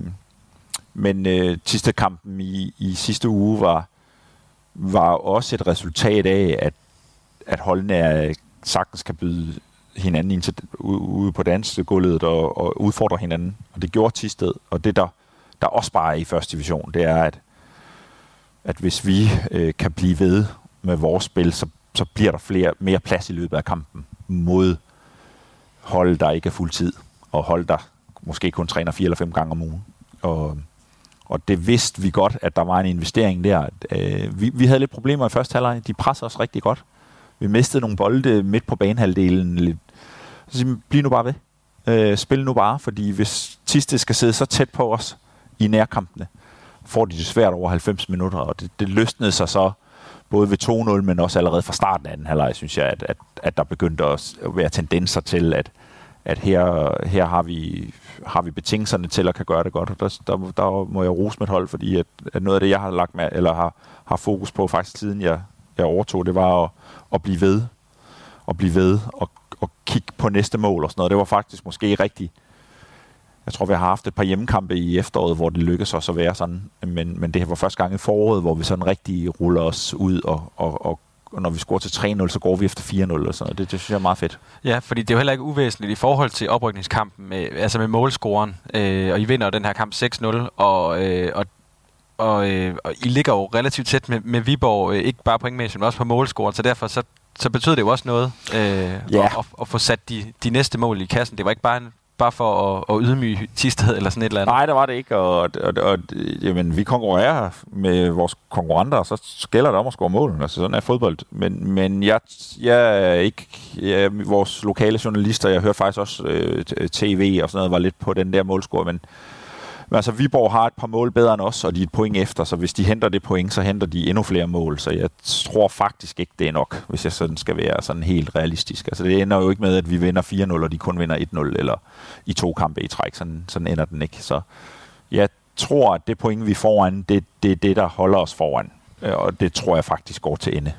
men øh, sidste kampen i, i sidste uge var, var også et resultat af, at, at holdene er, sagtens kan byde hinanden ind til, ude på dansegulvet og, og udfordre hinanden. Og det gjorde Tisted. Og det, der, der også bare er i første division, det er, at, at hvis vi øh, kan blive ved med vores spil, så, så bliver der flere, mere plads i løbet af kampen mod hold, der ikke er fuld tid, og hold, der måske kun træner fire eller fem gange om ugen. Og, og det vidste vi godt, at der var en investering der. Øh, vi, vi havde lidt problemer i første halvleg. De presser os rigtig godt. Vi mistede nogle bolde midt på banehalvdelen. Lidt. Så siger bliv nu bare ved. Øh, spil nu bare, fordi hvis Tiste skal sidde så tæt på os i nærkampene, får de det svært over 90 minutter, og det, det løsnede sig så både ved 2-0, men også allerede fra starten af den halvleg, synes jeg, at, at, at der begyndte at være tendenser til, at, at her, her har, vi, har vi betingelserne til at kan gøre det godt. Og der, der, der må jeg rose mit hold, fordi at, at noget af det, jeg har lagt med, eller har, har fokus på faktisk siden jeg, jeg overtog, det var at, at blive ved. At blive ved og, og kigge på næste mål og sådan noget. Det var faktisk måske rigtig jeg tror, vi har haft et par hjemmekampe i efteråret, hvor det lykkedes os at være sådan. Men, men det var første gang i foråret, hvor vi sådan rigtig ruller os ud, og, og og når vi scorer til 3-0, så går vi efter 4-0 og sådan Det, det synes jeg er meget fedt. Ja, fordi det er jo heller ikke uvæsentligt i forhold til oprykningskampen, med, altså med målscoren. Øh, og I vinder den her kamp 6-0, og, øh, og og, øh, og I ligger jo relativt tæt med, med Viborg, øh, ikke bare pointmæssigt, men også på målscoren, så derfor så, så betyder det jo også noget øh, ja. at, at, at få sat de, de næste mål i kassen. Det var ikke bare en bare for at, at ydmyge Tisted eller sådan et eller andet? Nej, det var det ikke, og, og, og jamen, vi konkurrerer med vores konkurrenter, og så skælder det om at score mål. Altså, sådan er fodbold. Men, men jeg, jeg er ikke... Jeg, vores lokale journalister, jeg hørte faktisk også øh, tv og sådan noget, var lidt på den der målscore, men men altså, Viborg har et par mål bedre end os, og de er et point efter, så hvis de henter det point, så henter de endnu flere mål. Så jeg tror faktisk ikke, det er nok, hvis jeg sådan skal være sådan helt realistisk. Altså, det ender jo ikke med, at vi vinder 4-0, og de kun vinder 1-0, eller i to kampe i træk. Sådan, sådan ender den ikke. Så jeg tror, at det point, vi får foran, det, det er det, der holder os foran. Øh, og det tror jeg faktisk går til ende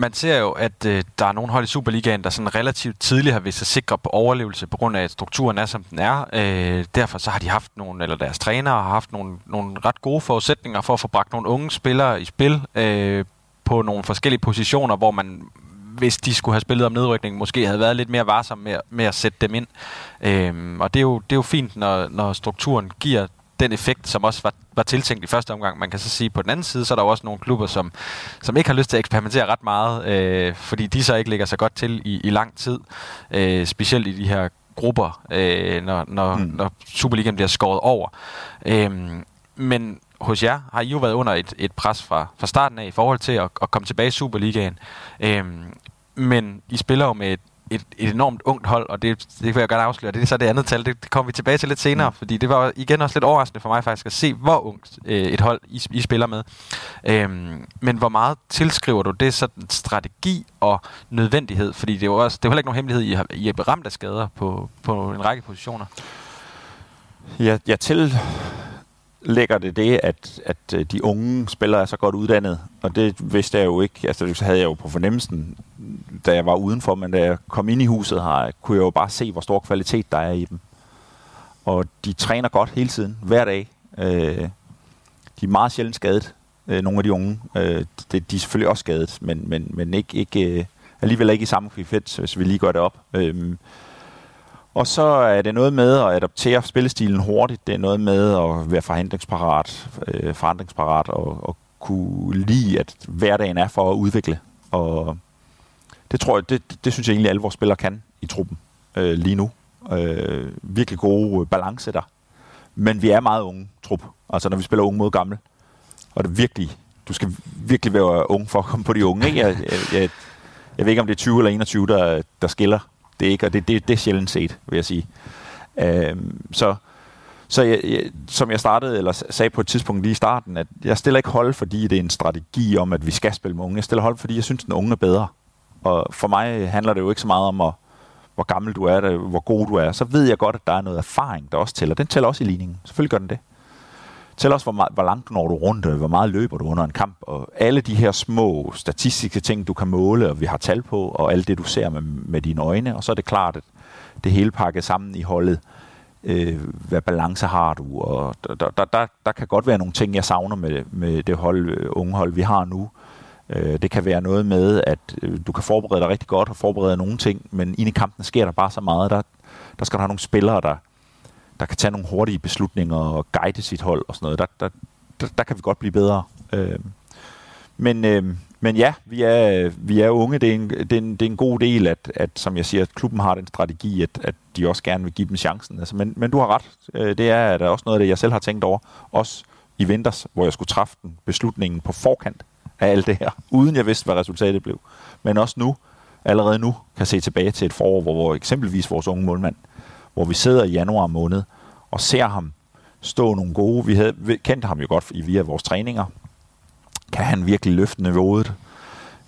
man ser jo, at øh, der er nogle hold i Superligaen, der sådan relativt tidligt har vist sig sikre på overlevelse, på grund af, at strukturen er, som den er. Øh, derfor så har de haft nogle, eller deres trænere har haft nogle, nogle ret gode forudsætninger for at få bragt nogle unge spillere i spil øh, på nogle forskellige positioner, hvor man hvis de skulle have spillet om nedrykning, måske havde været lidt mere varsom med, med at sætte dem ind. Øh, og det er, jo, det er jo fint, når, når strukturen giver den effekt, som også var, var tiltænkt i første omgang. Man kan så sige, på den anden side, så er der jo også nogle klubber, som, som ikke har lyst til at eksperimentere ret meget, øh, fordi de så ikke ligger så godt til i, i lang tid. Øh, specielt i de her grupper, øh, når, når, mm. når Superligaen bliver skåret over. Øh, men hos jer har I jo været under et, et pres fra, fra starten af i forhold til at, at komme tilbage i Superligaen. Øh, men I spiller jo med et et, et enormt ungt hold, og det, det vil jeg gerne afsløre. Det er så det andet tal, det, det kommer vi tilbage til lidt senere, mm. fordi det var igen også lidt overraskende for mig faktisk at se, hvor ungt øh, et hold I, I spiller med. Øhm, men hvor meget tilskriver du det sådan strategi og nødvendighed? Fordi det er jo også, det er heller ikke nogen hemmelighed, I har, I har ramt af skader på, på en række positioner. Ja, jeg til, lægger det det, at, at øh, de unge spillere er så godt uddannet, og det vidste jeg jo ikke, altså det havde jeg jo på fornemmelsen, da jeg var udenfor, men da jeg kom ind i huset her, kunne jeg jo bare se, hvor stor kvalitet der er i dem. Og de træner godt hele tiden, hver dag. Øh, de er meget sjældent skadet, øh, nogle af de unge. Øh, det, de er selvfølgelig også skadet, men, men, men ikke, ikke, øh, alligevel ikke i samme fifet, hvis vi lige gør det op. Øh, og så er det noget med at adoptere spillestilen hurtigt. Det er noget med at være forhandlingsparat, øh, forandringsparat og, og kunne lide, at hverdagen er for at udvikle. Og det tror jeg, det, det synes jeg egentlig, alle vores spillere kan i truppen øh, lige nu. Øh, virkelig gode øh, balance der. Men vi er meget unge trup. Altså når vi spiller unge mod gamle. Og det er virkelig, du skal virkelig være ung for at komme på de unge. Ikke? Jeg, jeg, jeg, jeg ved ikke, om det er 20 eller 21, der, der skiller det er ikke, og det, det, det er sjældent set, vil jeg sige. Øhm, så så jeg, jeg, som jeg startede, eller sagde på et tidspunkt lige i starten, at jeg stiller ikke hold, fordi det er en strategi om, at vi skal spille med unge. Jeg stiller hold, fordi jeg synes, den unge er bedre. Og for mig handler det jo ikke så meget om, at, hvor gammel du er, hvor god du er. Så ved jeg godt, at der er noget erfaring, der også tæller. Den tæller også i ligningen. Selvfølgelig gør den det. Tæl også, hvor, meget, hvor langt når du rundt, hvor meget løber du under en kamp, og alle de her små statistiske ting, du kan måle, og vi har tal på, og alt det, du ser med, med dine øjne, og så er det klart, at det hele pakket sammen i holdet. Øh, hvad balance har du? Og der, der, der, der kan godt være nogle ting, jeg savner med, med det hold, øh, unge hold, vi har nu. Øh, det kan være noget med, at øh, du kan forberede dig rigtig godt og forberede nogle ting, men inde i kampen sker der bare så meget. Der, der skal der have nogle spillere, der, der kan tage nogle hurtige beslutninger og guide sit hold og sådan noget. Der, der, der, der kan vi godt blive bedre. Øh, men, øh, men ja, vi er, vi er unge. Det er, en, det, er en, det er en god del, at, at, som jeg siger, at klubben har den strategi, at, at de også gerne vil give dem chancen. Altså, men, men du har ret. Øh, det er, at der er også noget af det, jeg selv har tænkt over. Også i vinters, hvor jeg skulle træffe den beslutningen på forkant af alt det her, uden jeg vidste, hvad resultatet blev. Men også nu, allerede nu, kan se tilbage til et forår, hvor, hvor eksempelvis vores unge målmand hvor vi sidder i januar måned og ser ham stå nogle gode. Vi havde kendt ham jo godt via vores træninger. Kan han virkelig løfte niveauet?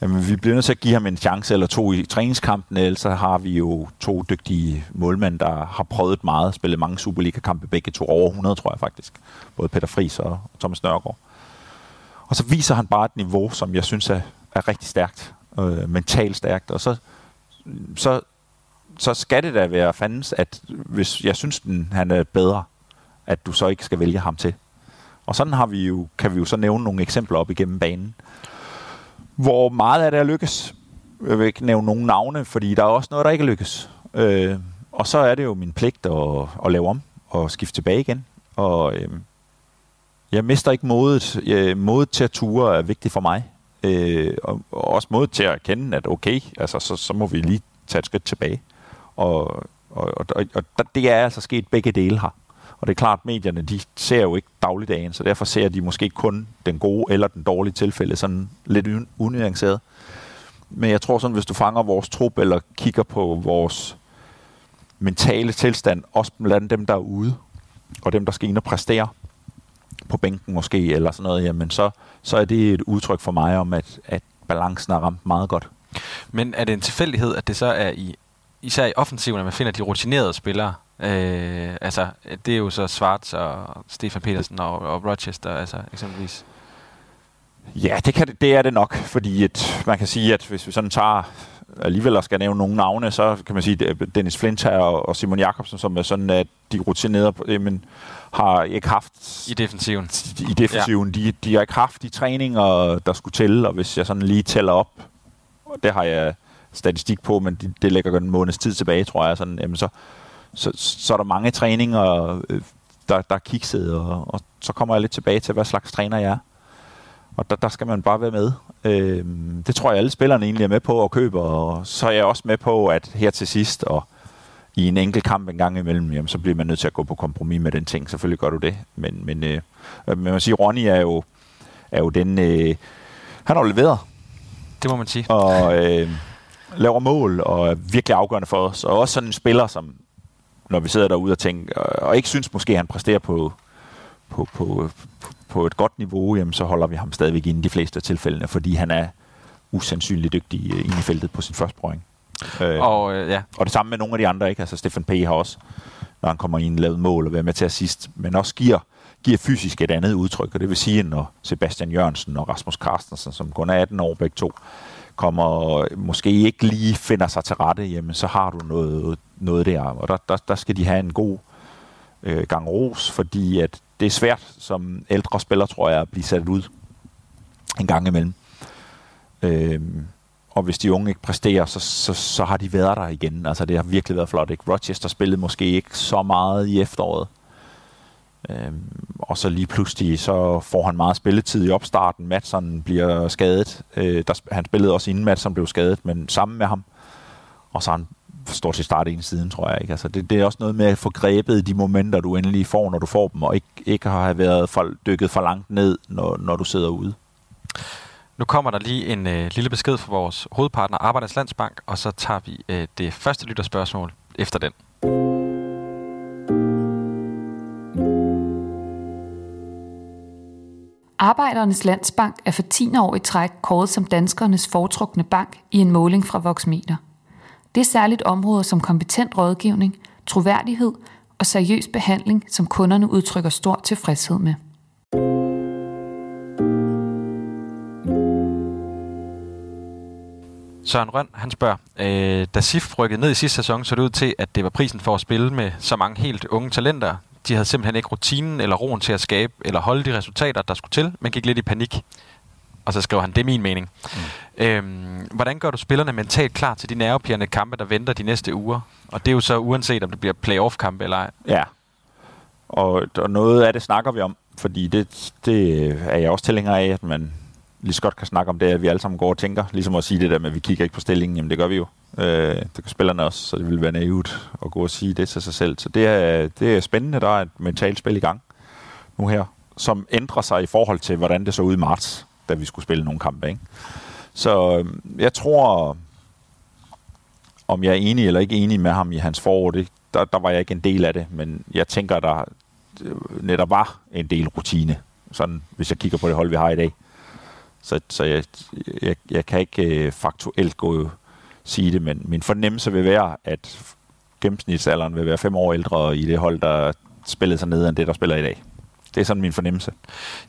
Jamen, vi bliver nødt til at give ham en chance eller to i træningskampen, ellers så har vi jo to dygtige målmænd, der har prøvet meget, spillet mange Superliga-kampe, begge to over 100, tror jeg faktisk. Både Peter Friis og Thomas Nørgaard. Og så viser han bare et niveau, som jeg synes er, er rigtig stærkt, øh, mentalt stærkt, og så, så så skal det da være fandens, at hvis jeg synes, den, han er bedre, at du så ikke skal vælge ham til. Og sådan har vi jo, kan vi jo så nævne nogle eksempler op igennem banen, hvor meget af det er lykkes. Jeg vil ikke nævne nogen navne, fordi der er også noget, der ikke lykkes. Øh, og så er det jo min pligt at, at lave om og skifte tilbage igen. Og øh, jeg mister ikke modet. Øh, modet til at ture er vigtigt for mig. Øh, og, og også modet til at erkende, at okay, altså, så, så må vi lige tage et skridt tilbage. Og, og, og, og, og det er altså sket begge dele her. Og det er klart, at medierne de ser jo ikke dagligdagen, så derfor ser de måske kun den gode eller den dårlige tilfælde sådan lidt unuanceret. Men jeg tror sådan, hvis du fanger vores trup eller kigger på vores mentale tilstand, også blandt dem, der er ude, og dem, der skal ind og præstere på bænken måske, eller sådan noget, jamen så, så er det et udtryk for mig om, at, at balancen er ramt meget godt. Men er det en tilfældighed, at det så er i især i offensiven, når man finder de rutinerede spillere. Øh, altså, det er jo så Svarts og Stefan Petersen og, og Rochester, altså eksempelvis. Ja, det, kan, det er det nok, fordi et, man kan sige, at hvis vi sådan tager alligevel skal nævne nogle navne, så kan man sige, at Dennis Flint her og Simon Jakobsen, som er sådan, at de rutinerede, men har ikke haft... I defensiven. I defensiven. Ja. De, de har ikke haft de træninger, der skulle til, og hvis jeg sådan lige tæller op, det har jeg statistik på, men det, det lægger en måneds tid tilbage, tror jeg. Sådan, jamen så, så, så er der mange træninger, øh, der, der er kikset, og, og så kommer jeg lidt tilbage til, hvad slags træner jeg er. Og der, der skal man bare være med. Øh, det tror jeg, alle spillerne egentlig er med på at købe, og så er jeg også med på, at her til sidst, og i en enkelt kamp en gang imellem, jamen, så bliver man nødt til at gå på kompromis med den ting. Selvfølgelig gør du det. Men, men, øh, men man siger, Ronny er jo, er jo den... Øh, han har jo leveret. Det må man sige. Og, øh, laver mål og er virkelig afgørende for os. Og også sådan en spiller, som når vi sidder derude og tænker, og ikke synes måske, at han præsterer på, på, på, på et godt niveau, jamen, så holder vi ham stadigvæk inde i de fleste af tilfældene, fordi han er usandsynligt dygtig inde i feltet på sin første prøving. Øh, og, øh, ja. og det samme med nogle af de andre, ikke? Altså Stefan P. har også når han kommer ind lavet mål og være med til assist, men også giver, giver fysisk et andet udtryk, og det vil sige, når Sebastian Jørgensen og Rasmus Carstensen, som kun er 18 år begge to, kommer og måske ikke lige finder sig til rette, jamen så har du noget, noget der, og der, der, der skal de have en god øh, gang ros, fordi at det er svært som ældre spiller, tror jeg, at blive sat ud en gang imellem. Øh, og hvis de unge ikke præsterer, så, så, så har de været der igen. Altså det har virkelig været flot. Ikke? Rochester spillede måske ikke så meget i efteråret. Øhm, og så lige pludselig så får han meget spilletid i opstarten. Madsen bliver skadet. Øh, der, han spillede også inden Madsen blev skadet, men sammen med ham. Og så han stort set startet en siden, tror jeg. Ikke? Altså det, det er også noget med at få grebet de momenter, du endelig får, når du får dem, og ikke, ikke har været for, dykket for langt ned, når, når du sidder ude. Nu kommer der lige en øh, lille besked fra vores hovedpartner, Arbejdernes Landsbank, og så tager vi øh, det første lytterspørgsmål efter den. Arbejdernes Landsbank er for 10. år i træk kåret som danskernes foretrukne bank i en måling fra Voxmeter. Det er særligt områder som kompetent rådgivning, troværdighed og seriøs behandling, som kunderne udtrykker stor tilfredshed med. Søren Røn, han spørger, øh, da SIF rykkede ned i sidste sæson, så det ud til, at det var prisen for at spille med så mange helt unge talenter. De havde simpelthen ikke rutinen eller roen til at skabe eller holde de resultater, der skulle til, men gik lidt i panik. Og så skriver han, det er min mening. Mm. Øhm, hvordan gør du spillerne mentalt klar til de nervepirrende kampe, der venter de næste uger? Og det er jo så uanset, om det bliver playoff-kampe eller ej. Ja, og, og noget af det snakker vi om, fordi det, det er jeg også tilhænger af, at man lige så godt kan snakke om det, at vi alle sammen går og tænker. Ligesom at sige det der med, at vi kigger ikke på stillingen, jamen det gør vi jo. Øh, det kan spillerne også, så det vil være naivt at gå og sige det til sig selv. Så det er, det er spændende, der er et mentalt spil i gang nu her, som ændrer sig i forhold til, hvordan det så ud i marts, da vi skulle spille nogle kampe. Ikke? Så øh, jeg tror, om jeg er enig eller ikke enig med ham i hans forår, det, der, der var jeg ikke en del af det, men jeg tænker, der øh, netop var en del rutine, sådan, hvis jeg kigger på det hold, vi har i dag. Så, så jeg, jeg, jeg kan ikke øh, faktuelt gå sige det, men min fornemmelse vil være, at gennemsnitsalderen vil være fem år ældre i det hold, der spillede sig ned end det, der spiller i dag. Det er sådan min fornemmelse.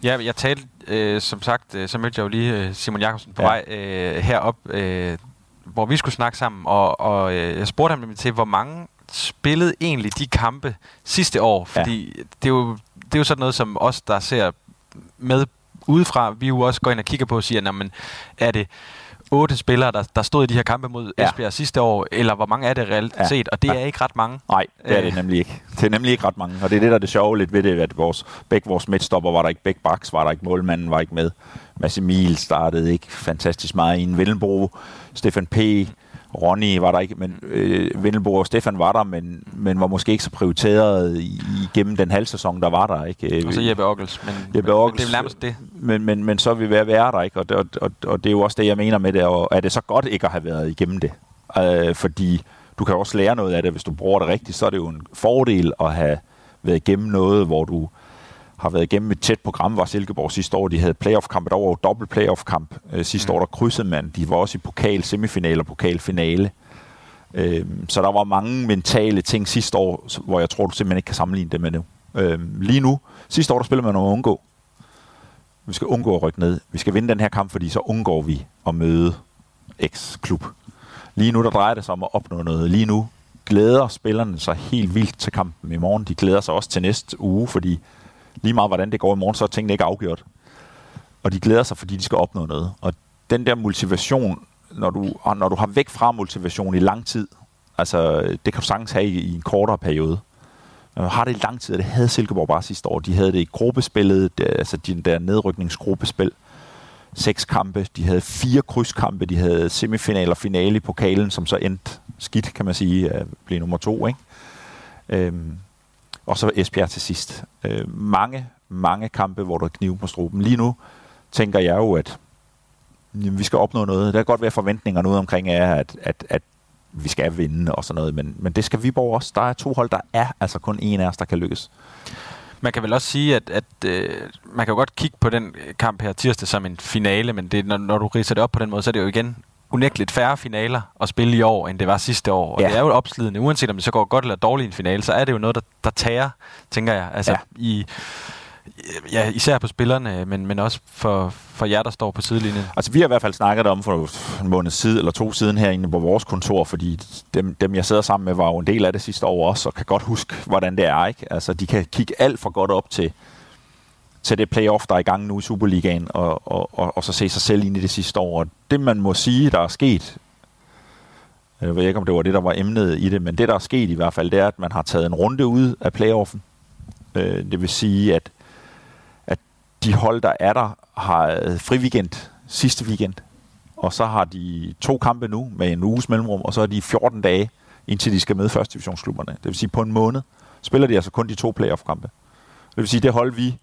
Ja, jeg talte, øh, som sagt, øh, så mødte jeg jo lige øh, Simon Jakobsen på ja. vej øh, herop, øh, hvor vi skulle snakke sammen, og, og øh, jeg spurgte ham til, hvor mange spillede egentlig de kampe sidste år, fordi ja. det, er jo, det er jo sådan noget, som os, der ser med udefra, vi jo også går ind og kigger på og siger, men er det otte spillere, der, der stod i de her kampe mod Esbjerg ja. sidste år, eller hvor mange er det reelt ja. set? Og det ja. er ikke ret mange. Nej, det er det øh. nemlig ikke. Det er nemlig ikke ret mange. Og det er det, der er det sjove lidt ved det, at vores, begge vores midtstopper var der ikke, begge baks var der ikke, målmanden var ikke med. Mads Emil startede ikke fantastisk meget i en Villenbro. Stefan P., Ronny var der ikke, men øh, Vindelbo og Stefan var der, men, men var måske ikke så prioriteret i, gennem den halv sæson, der var der. Ikke? Og så Jeppe Ockels, men, Jeppe Ockels, men det er nærmest det. Men, men, men så er vi ved at være der, ikke? Og, og, og, og det er jo også det, jeg mener med det, og er det så godt ikke at have været igennem det? Øh, fordi du kan også lære noget af det, hvis du bruger det rigtigt, så er det jo en fordel at have været igennem noget, hvor du har været igennem et tæt program, var Silkeborg sidste år. De havde playoff-kamp, der var dobbelt playoff-kamp øh, sidste mm. år, der krydsede man. De var også i pokal, semifinale og pokalfinale. Øh, så der var mange mentale ting sidste år, hvor jeg tror, du simpelthen ikke kan sammenligne det med nu. Øh, lige nu, sidste år, der spiller man om at undgå. Vi skal undgå at rykke ned. Vi skal vinde den her kamp, fordi så undgår vi at møde X-klub. Lige nu, der drejer det sig om at opnå noget. Lige nu glæder spillerne sig helt vildt til kampen i morgen. De glæder sig også til næste uge, fordi lige meget hvordan det går i morgen, så er tingene ikke afgjort. Og de glæder sig, fordi de skal opnå noget. Og den der motivation, når du, når du har væk fra motivation i lang tid, altså det kan du sagtens have i, i en kortere periode. Når du har det i lang tid, og det havde Silkeborg bare sidste år. De havde det i gruppespillet, det, altså den der nedrykningsgruppespil. Seks kampe, de havde fire krydskampe, de havde semifinaler og finale i pokalen, som så endte skidt, kan man sige, at blive nummer to. Ikke? Øhm, og så Esbjerg til sidst. Øh, mange, mange kampe, hvor der er knive på struben. Lige nu tænker jeg jo, at jamen, vi skal opnå noget. Der kan godt være forventninger ude omkring, er, at, at, at vi skal vinde og sådan noget, men, men det skal Viborg også. Der er to hold, der er altså kun en af os, der kan lykkes. Man kan vel også sige, at, at øh, man kan jo godt kigge på den kamp her tirsdag som en finale, men det, når, når du riser det op på den måde, så er det jo igen unægteligt færre finaler at spille i år, end det var sidste år. Og Ja. det er jo opslidende. Uanset om det så går godt eller dårligt i en finale, så er det jo noget, der, der tager, tænker jeg. Altså Ja. i, ja, især på spillerne, men, men også for, for jer, der står på sidelinjen. Altså, vi har i hvert fald snakket om for en måned siden, eller to siden herinde på vores kontor, fordi dem, dem, jeg sidder sammen med, var jo en del af det sidste år også, og kan godt huske, hvordan det er. Ikke? Altså, de kan kigge alt for godt op til, til det playoff, der er i gang nu i Superligaen, og, og, og, og så se sig selv ind i det sidste år. Og det, man må sige, der er sket, jeg ved ikke, om det var det, der var emnet i det, men det, der er sket i hvert fald, det er, at man har taget en runde ud af playoffen. Øh, det vil sige, at at de hold, der er der, har fri weekend sidste weekend, og så har de to kampe nu med en uges mellemrum, og så er de 14 dage, indtil de skal med første divisionsklubberne. Det vil sige, på en måned spiller de altså kun de to playoff-kampe. Det vil sige, det hold, vi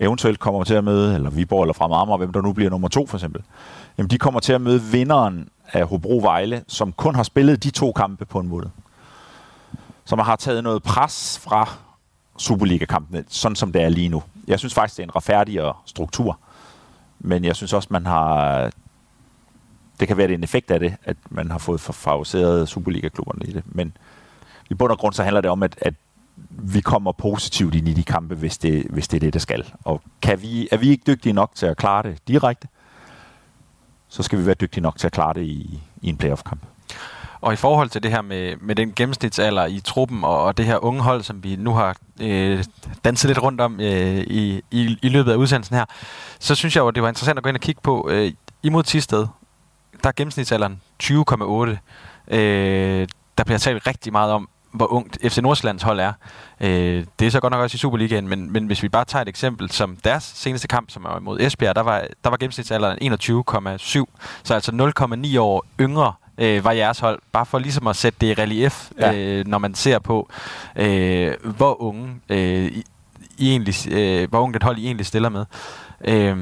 eventuelt kommer til at møde, eller Viborg eller Fremad Amager, hvem der nu bliver nummer to for eksempel, jamen de kommer til at møde vinderen af Hobro Vejle, som kun har spillet de to kampe på en måned. Så man har taget noget pres fra Superliga-kampene, sådan som det er lige nu. Jeg synes faktisk, det er en retfærdigere struktur. Men jeg synes også, man har... Det kan være, det er en effekt af det, at man har fået favoriseret Superliga-klubberne i det. Men i bund og grund, så handler det om, at, at vi kommer positivt ind i de kampe, hvis det, hvis det er det, der skal. Og kan vi, er vi ikke dygtige nok til at klare det direkte, så skal vi være dygtige nok til at klare det i, i en playoff-kamp. Og i forhold til det her med, med den gennemsnitsalder i truppen, og, og det her unge hold, som vi nu har øh, danset lidt rundt om øh, i, i, i løbet af udsendelsen her, så synes jeg jo, at det var interessant at gå ind og kigge på. Øh, imod Tisted, der er gennemsnitsalderen 20,8. Øh, der bliver talt rigtig meget om, hvor ungt FC Nordsjællands hold er. Øh, det er så godt nok også i Superligaen, men, men hvis vi bare tager et eksempel som deres seneste kamp, som er mod Esbjerg, der var, der var gennemsnitsalderen 21,7, så altså 0,9 år yngre øh, var jeres hold, bare for ligesom at sætte det i relief, Ja. øh, når man ser på, øh, hvor unge øh, I, I egentlig, øh, hvor unge det hold I egentlig stiller med. Øh,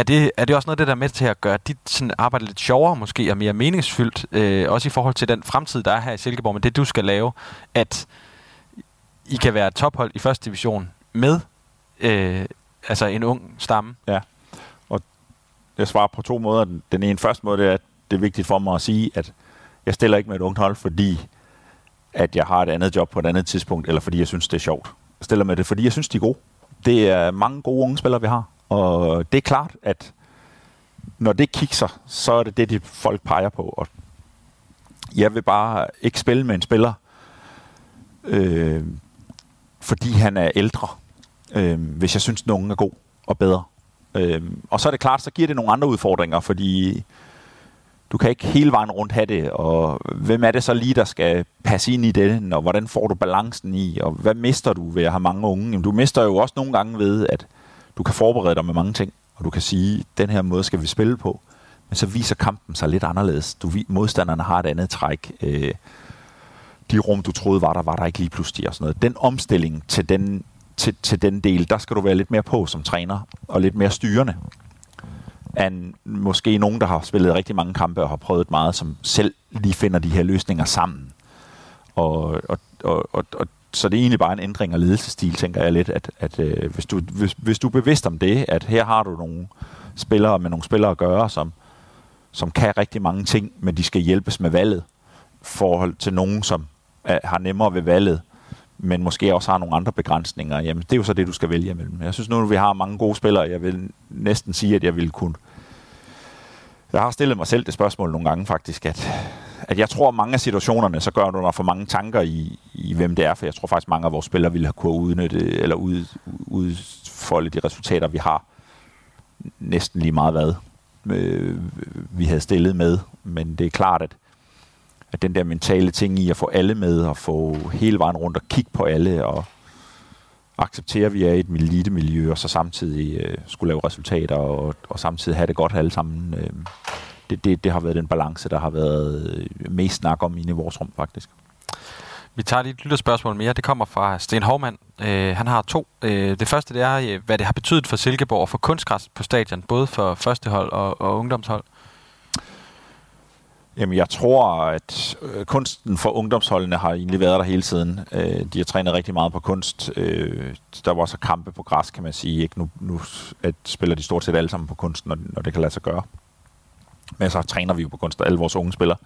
er det, er det også noget af det, der er med til at gøre dit sådan arbejde lidt sjovere måske, og mere meningsfyldt, øh, også i forhold til den fremtid, der er her i Silkeborg, men det du skal lave, at I kan være tophold i første division med øh, altså en ung stamme? Ja, og Jeg svarer på to måder. Den- Den ene første måde, det er, at det er vigtigt for mig at sige, at jeg stiller ikke med et ungt hold, fordi at jeg har et andet job på et andet tidspunkt, eller fordi jeg synes, det er sjovt. Jeg stiller med det, fordi jeg synes, de er gode. Det er mange gode unge spillere, vi har. Og det er klart, at når det kikser, så er det det, de folk peger på. Og jeg vil bare ikke spille med en spiller, øh, fordi han er ældre, øh, hvis jeg synes, nogen unge er god og bedre. Øh, og så er det klart, så giver det nogle andre udfordringer, fordi du kan ikke hele vejen rundt have det, og hvem er det så lige, der skal passe ind i det, og hvordan får du balancen i, og hvad mister du ved at have mange unge? Jamen, du mister jo også nogle gange ved, at du kan forberede dig med mange ting, og du kan sige, den her måde skal vi spille på, men så viser kampen sig lidt anderledes. Du, modstanderne har et andet træk. Øh, de rum, du troede var der, var der ikke lige pludselig og sådan noget. Den omstilling til den, til, til den del, der skal du være lidt mere på som træner, og lidt mere styrende, end måske nogen, der har spillet rigtig mange kampe og har prøvet meget, som selv lige finder de her løsninger sammen. Og, og, og, og, og så det er egentlig bare en ændring af ledelsesstil, tænker jeg lidt, at, at øh, hvis, du, hvis, hvis du er bevidst om det, at her har du nogle spillere med nogle spillere at gøre, som, som kan rigtig mange ting, men de skal hjælpes med valget, forhold til nogen, som er, har nemmere ved valget, men måske også har nogle andre begrænsninger, jamen det er jo så det, du skal vælge imellem. Jeg synes nu, at vi har mange gode spillere. Jeg vil næsten sige, at jeg ville kunne... Jeg har stillet mig selv det spørgsmål nogle gange faktisk, at, at jeg tror, at mange af situationerne, så gør du mig for mange tanker i, i, hvem det er, for jeg tror faktisk, mange af vores spillere ville have kunne udnytte, eller ud, udfolde de resultater, vi har. Næsten lige meget hvad øh, vi havde stillet med, men det er klart, at at den der mentale ting i at få alle med og få hele vejen rundt og kigge på alle og acceptere, at vi er i et elite-miljø, og så samtidig øh, skulle lave resultater og, og samtidig have det godt alle sammen. Øh, det, det, det har været den balance, der har været øh, mest snak om inde i vores rum, faktisk. Vi tager lige et lytterspørgsmål mere. Det kommer fra Sten Hovmand. Øh, han har to. Øh, det første det er, øh, hvad det har betydet for Silkeborg og for kunstgræs på stadion, både for førstehold og, og ungdomshold. Jamen, jeg tror, at øh, kunsten for ungdomsholdene har egentlig været der hele tiden. Øh, de har trænet rigtig meget på kunst. Øh, der var så kampe på græs, kan man sige. Ikke? Nu, nu at spiller de stort set alle sammen på kunst, når, når det kan lade sig gøre. Men så træner vi jo på kunst, alle vores unge spillere.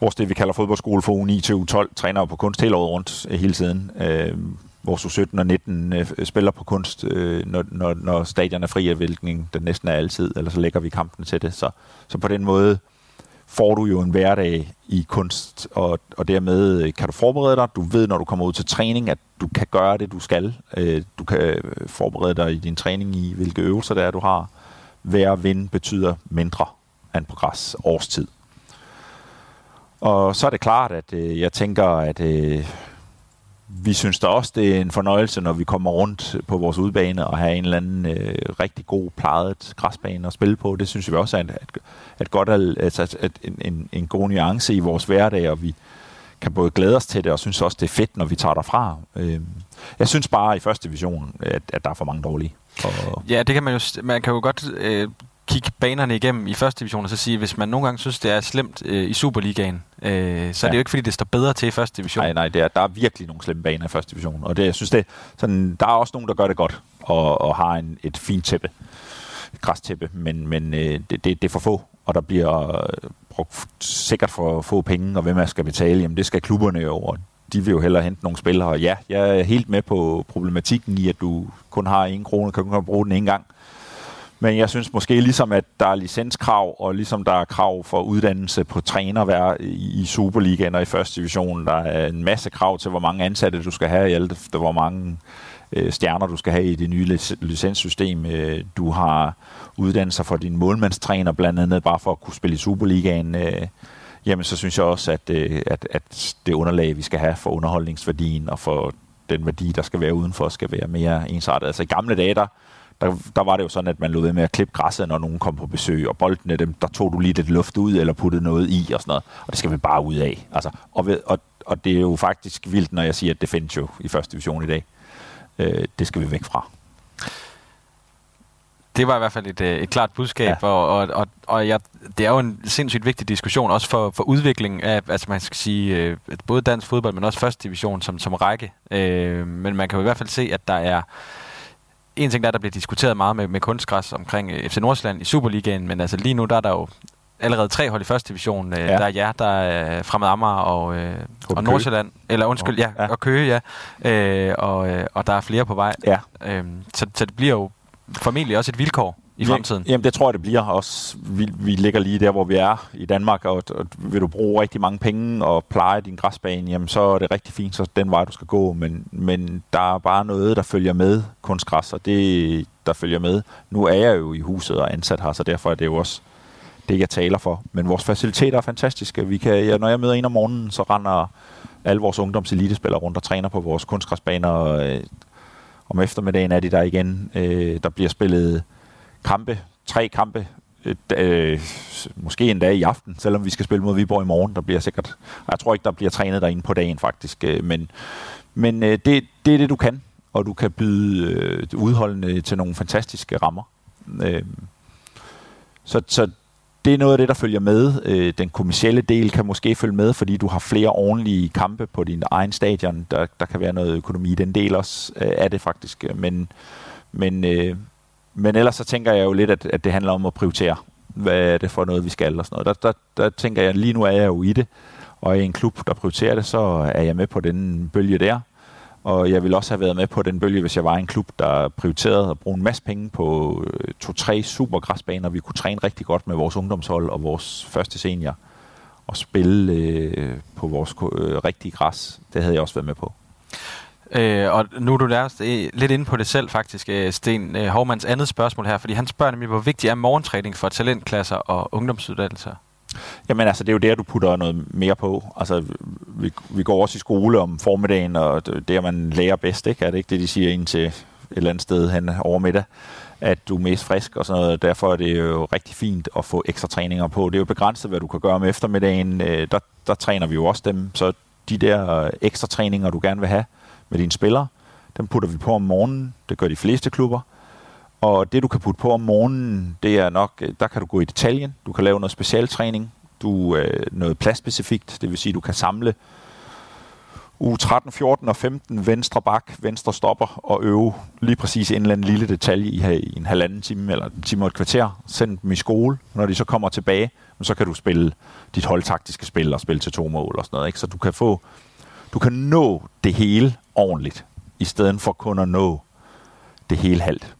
Vores det, vi kalder fodboldskole for U9 til U12, træner jo på kunst hele året rundt øh, hele tiden. Øh, vores U17 og 19 øh, spiller på kunst, øh, når, når, når stadion er fri af hvilken den næsten er altid, eller så lægger vi kampen til det. Så, så på den måde får du jo en hverdag i kunst, og, og dermed øh, kan du forberede dig. Du ved, når du kommer ud til træning, at du kan gøre det, du skal. Øh, du kan øh, forberede dig i din træning i, hvilke øvelser det er, du har. Hver vind betyder mindre end på græs årstid. Og så er det klart, at jeg tænker, at vi synes da også, det er en fornøjelse, når vi kommer rundt på vores udbane og have en eller anden øh, rigtig god plejet græsbane at spille på. Det synes vi også er et, et, et godt, altså et, en, en, en god nuance i vores hverdag, og vi kan både glæde os til det, og synes også, det er fedt, når vi tager derfra. Øh, jeg synes bare i første division, at, at der er for mange dårlige. Og ja, det kan man jo, man kan jo godt øh, kigge banerne igennem i første division og så sige, hvis man nogle gange synes, det er slemt øh, i Superligaen, øh, så ja. er det jo ikke, fordi det står bedre til i første division. Nej, nej, det er, der er virkelig nogle slemme baner i første division. Og det, jeg synes, det, sådan, der er også nogen, der gør det godt og, og har en, et fint tæppe, et græstæppe, men, men øh, det, det, det er for få, og der bliver øh, brugt sikkert for få penge, og hvem er skal betale, jamen det skal klubberne jo, og de vil jo hellere hente nogle spillere. Ja, jeg er helt med på problematikken i, at du kun har en krone, kan kun bruge den en gang. Men jeg synes måske ligesom, at der er licenskrav, og ligesom der er krav for uddannelse på træner i Superligaen og i første division, der er en masse krav til, hvor mange ansatte du skal have i alt, hvor mange øh, stjerner du skal have i det nye licenssystem. Øh, du har uddannelser for din målmandstræner, blandt andet bare for at kunne spille i Superligaen. Øh, jamen så synes jeg også, at, øh, at, at det underlag, vi skal have for underholdningsværdien og for den værdi, der skal være udenfor, skal være mere ensartet. Altså i gamle dage, der, der, der var det jo sådan, at man lå ved med at klippe græsset, når nogen kom på besøg, og boldene, dem, der tog du lige lidt luft ud, eller puttede noget i, og sådan noget. Og det skal vi bare ud af. Altså, og, ved, og, og det er jo faktisk vildt, når jeg siger, at det findes jo i første division i dag. Øh, det skal vi væk fra. Det var i hvert fald et, øh, et klart budskab, ja. og, og, og, og ja, det er jo en sindssygt vigtig diskussion, også for, for udviklingen af, altså man skal sige, øh, både dansk fodbold, men også første division som, som række. Øh, men man kan jo i hvert fald se, at der er en ting, der, der bliver diskuteret meget med, med kunstgræs omkring øh, FC Nordsjælland i Superligaen, men altså lige nu, der er der jo allerede tre hold i første division. Øh, ja. Der er jer, der er Fremad Amager og, øh, og Nordsjælland. Eller undskyld, ja, ja, og Køge, ja. Øh, og, øh, og der er flere på vej. Ja. Øh, så, så det bliver jo formentlig også et vilkår i fremtiden? Jamen, det tror jeg, det bliver også. Vi, vi ligger lige der, hvor vi er i Danmark, og, og vil du bruge rigtig mange penge og pleje din græsbane, jamen så er det rigtig fint, så den vej, du skal gå. Men, men der er bare noget, der følger med kunstgræs, og det, der følger med. Nu er jeg jo i huset og ansat her, så derfor er det jo også det, jeg taler for. Men vores faciliteter er fantastiske. Vi kan, ja, når jeg møder en om morgenen, så render alle vores ungdomselitespillere rundt og træner på vores kunstgræsbaner. Og, øh, om eftermiddagen er de der igen. Øh, der bliver spillet kampe, tre kampe, øh, øh måske en dag i aften, selvom vi skal spille mod Viborg i morgen. Der bliver sikkert, jeg tror ikke, der bliver trænet derinde på dagen faktisk, øh, men, men øh, det, det er det, du kan, og du kan byde øh, udholdende til nogle fantastiske rammer. Øh, så, så det er noget af det, der følger med. Øh, den kommercielle del kan måske følge med, fordi du har flere ordentlige kampe på din egen stadion. Der, der kan være noget økonomi i den del også øh, af det faktisk. Øh, men, men, øh, men ellers så tænker jeg jo lidt, at, at det handler om at prioritere. Hvad er det for noget, vi skal og sådan noget. Der, der, der tænker jeg, lige nu er jeg jo i det, og i en klub, der prioriterer det, så er jeg med på den bølge der. Og jeg ville også have været med på den bølge, hvis jeg var i en klub, der prioriterede at bruge en masse penge på øh, to-tre supergræsbaner. Vi kunne træne rigtig godt med vores ungdomshold og vores første senior og spille øh, på vores øh, rigtige græs. Det havde jeg også været med på. Øh, og nu er du nærmest øh, lidt inde på det selv faktisk, øh, Sten øh, Hovmands andet spørgsmål her, fordi han spørger nemlig, hvor vigtig er morgentræning for talentklasser og ungdomsuddannelser? Jamen altså, det er jo der, du putter noget mere på. Altså, vi, vi går også i skole om formiddagen, og det er man lærer bedst, ikke? Er det ikke det, de siger ind til et eller andet sted hen over middag? at du er mest frisk og sådan noget. Derfor er det jo rigtig fint at få ekstra træninger på. Det er jo begrænset, hvad du kan gøre om eftermiddagen. Øh, der, der træner vi jo også dem. Så de der øh, ekstra træninger, du gerne vil have med dine spillere, dem putter vi på om morgenen. Det gør de fleste klubber. Og det, du kan putte på om morgenen, det er nok, øh, der kan du gå i detaljen. Du kan lave noget specialtræning. Du øh, noget pladsspecifikt, det vil sige, du kan samle u 13, 14 og 15 venstre bak, venstre stopper og øve lige præcis en eller anden lille detalje i, i en halvanden time eller en time og et kvarter. Send dem i skole. Når de så kommer tilbage, så kan du spille dit holdtaktiske spil og spille til to mål og sådan noget. Ikke? Så du kan få, du kan nå det hele ordentligt, i stedet for kun at nå det hele halvt.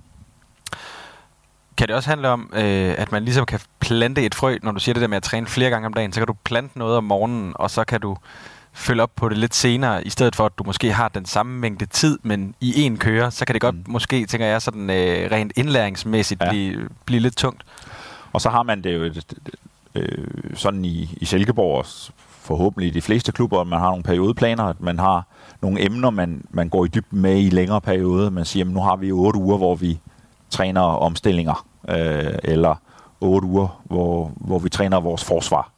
Kan det også handle om, øh, at man ligesom kan plante et frø, når du siger det der med at træne flere gange om dagen, så kan du plante noget om morgenen, og så kan du følge op på det lidt senere, i stedet for at du måske har den samme mængde tid, men i en køre, så kan det godt mm. måske, tænker jeg, sådan øh, rent indlæringsmæssigt ja. blive, blive lidt tungt. Og så har man det jo øh, sådan i, i Silkeborg, forhåbentlig de fleste klubber, at man har nogle periodeplaner, at man har nogle emner, man, man går i dybden med i længere periode. Man siger, at nu har vi otte uger, hvor vi træner omstillinger, øh, eller otte uger, hvor, hvor vi træner vores forsvar.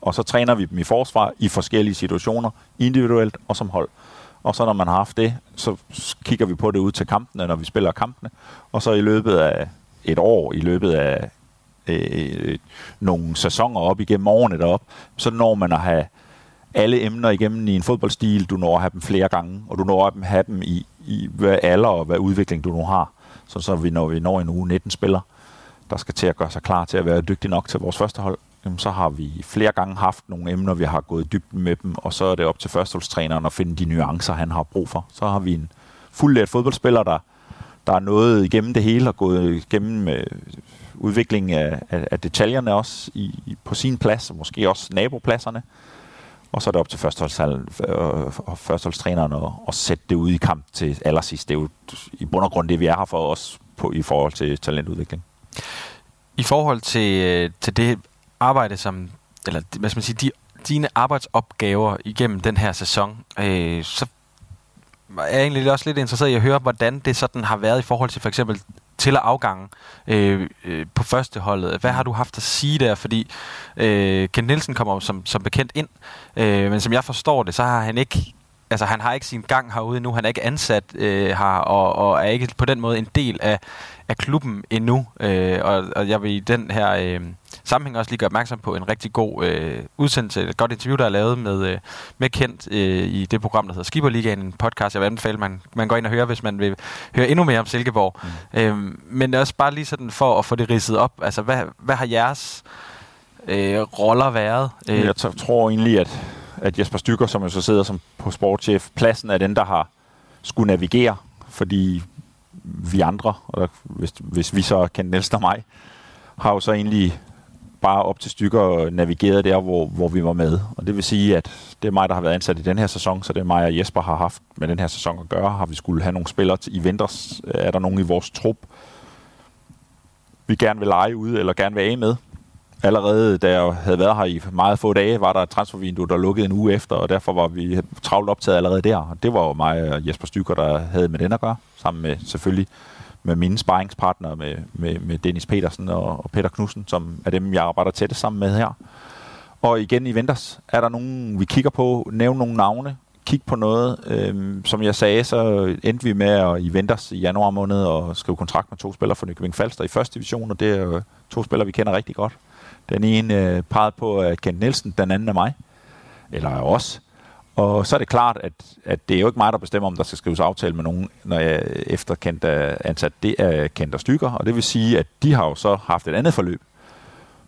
Og så træner vi dem i forsvar i forskellige situationer, individuelt og som hold. Og så når man har haft det, så kigger vi på det ud til kampene, når vi spiller kampene. Og så i løbet af et år, i løbet af øh, øh nogle sæsoner op igennem årene derop, så når man at have alle emner igennem i en fodboldstil. Du når at have dem flere gange, og du når at have dem i, i hvad alder og hvad udvikling du nu har. Så, så vi, når vi når en uge 19 spiller, der skal til at gøre sig klar til at være dygtig nok til vores første hold, jamen, så har vi flere gange haft nogle emner, vi har gået dybt med dem, og så er det op til førsteholdstræneren at finde de nuancer, han har brug for. Så har vi en fuldlært fodboldspiller, der, der er nået igennem det hele og gået igennem øh, udviklingen af, af, af detaljerne også i, på sin plads, og måske også nabopladserne. Og så er det op til øh, førsteholdstræneren at, at sætte det ud i kamp til allersidst. Det er jo i bund og grund det, vi er her for os på, i forhold til talentudvikling. I forhold til, øh, til det arbejde, som, eller hvad skal man sige, de, dine arbejdsopgaver igennem den her sæson, øh, så er jeg egentlig også lidt interesseret i at høre, hvordan det sådan har været i forhold til for eksempel til at afgange øh, øh, på førsteholdet. Hvad har du haft at sige der? Fordi øh, Kent Nielsen kommer som, som bekendt ind, øh, men som jeg forstår det, så har han ikke altså han har ikke sin gang herude nu, han er ikke ansat øh, her, og, og er ikke på den måde en del af, af klubben endnu. Øh, og, og jeg vil i den her øh, sammenhæng også lige gøre opmærksom på en rigtig god øh, udsendelse, et godt interview, der er lavet med, øh, med Kent øh, i det program, der hedder Skipperligaen, en podcast, jeg vil anbefale, man, man går ind og hører, hvis man vil høre endnu mere om Silkeborg. Mm. Øh, men også bare lige sådan for at få det ridset op, altså hvad, hvad har jeres øh, roller været? Øh, jeg tror egentlig, at, at Jesper Stykker, som jo så sidder som på sportschef, pladsen er den, der har skulle navigere, fordi vi andre, og hvis, hvis vi så kendte Nielsen og mig, har jo så egentlig bare op til stykker navigeret der, hvor, hvor vi var med. Og det vil sige, at det er mig, der har været ansat i den her sæson, så det er mig og Jesper har haft med den her sæson at gøre. Har vi skulle have nogle spillere i vinters? Er der nogen i vores trup, vi gerne vil lege ud eller gerne vil af med? Allerede da jeg havde været her i meget få dage, var der et transfervindue, der lukkede en uge efter, og derfor var vi travlt optaget allerede der. Og det var jo mig og Jesper Stykker, der havde med den at gøre, sammen med selvfølgelig med mine sparringspartnere, med, med, med Dennis Petersen og, og Peter Knudsen, som er dem, jeg arbejder tæt sammen med her. Og igen i Venters, er der nogen, vi kigger på, nævne nogle navne, kigge på noget. Øhm, som jeg sagde, så endte vi med at i Venters i januar måned og skrive kontrakt med to spillere fra Nykøbing Falster i første division, og det er jo to spillere, vi kender rigtig godt. Den ene øh, pegede på øh, Kent Nielsen, den anden er mig, eller er os. Og så er det klart, at, at det er jo ikke mig, der bestemmer, om der skal skrives aftale med nogen, når jeg efter Kent er ansat. Det er Kent og stykker, og det vil sige, at de har jo så haft et andet forløb.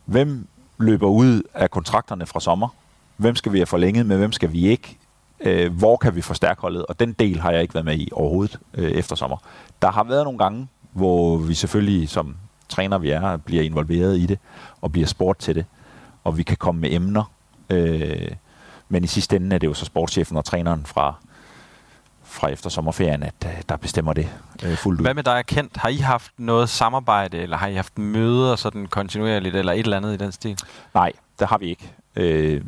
Hvem løber ud af kontrakterne fra sommer? Hvem skal vi have forlænget med? Hvem skal vi ikke? Øh, hvor kan vi forstærke holdet? Og den del har jeg ikke været med i overhovedet øh, efter sommer. Der har været nogle gange, hvor vi selvfølgelig som træner vi er, bliver involveret i det, og bliver sport til det. Og vi kan komme med emner. Øh, men i sidste ende er det jo så sportschefen og træneren fra, fra efter sommerferien, at øh, der bestemmer det øh, fuldt ud. Hvad med dig kendt? Har I haft noget samarbejde, eller har I haft møder sådan kontinuerligt, eller et eller andet i den stil? Nej, det har vi ikke. Øh,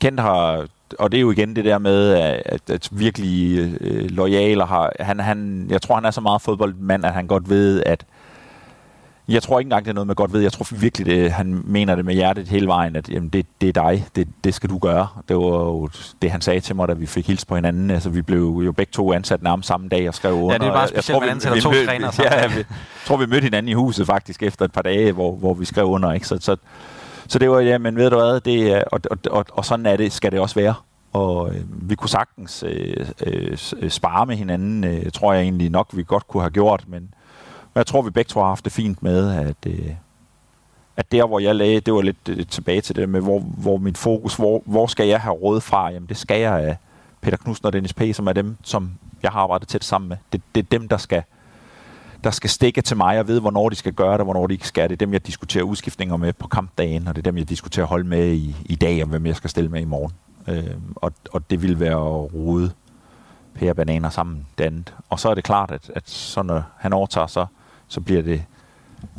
Kent har, og det er jo igen det der med, at, at virkelig øh, lojal, har, han, han, jeg tror han er så meget fodboldmand, at han godt ved, at jeg tror ikke engang, det er noget med godt ved. Jeg tror virkelig, det, han mener det med hjertet hele vejen, at jamen, det, det er dig, det, det skal du gøre. Det var jo det, han sagde til mig, da vi fik hils på hinanden. Altså, vi blev jo begge to ansat nærmest samme dag og skrev under. Ja, det er bare specielt, man ansætter to mød, trænere sammen. Ja, jeg tror, vi mødte hinanden i huset faktisk efter et par dage, hvor, hvor vi skrev under. Ikke? Så, så, så det var, ja, men ved du hvad, det er, og, og, og, og sådan er det, skal det også være. og øh, vi kunne sagtens øh, øh, spare med hinanden, øh, tror jeg egentlig nok, vi godt kunne have gjort, men, men jeg tror, vi begge to har haft det fint med, at, øh, at der, hvor jeg lagde, det var lidt øh, tilbage til det med, hvor, hvor mit fokus, hvor, hvor skal jeg have råd fra? Jamen, det skal jeg af Peter Knudsen og Dennis P., som er dem, som jeg har arbejdet tæt sammen med. Det, det er dem, der skal, der skal stikke til mig og vide, hvornår de skal gøre det, hvornår de ikke skal. Det er dem, jeg diskuterer udskiftninger med på kampdagen, og det er dem, jeg diskuterer hold med i, i dag, om hvem jeg skal stille med i morgen. Øh, og, og det vil være at rode pære bananer sammen det andet. Og så er det klart, at, at så når øh, han overtager, så, så bliver det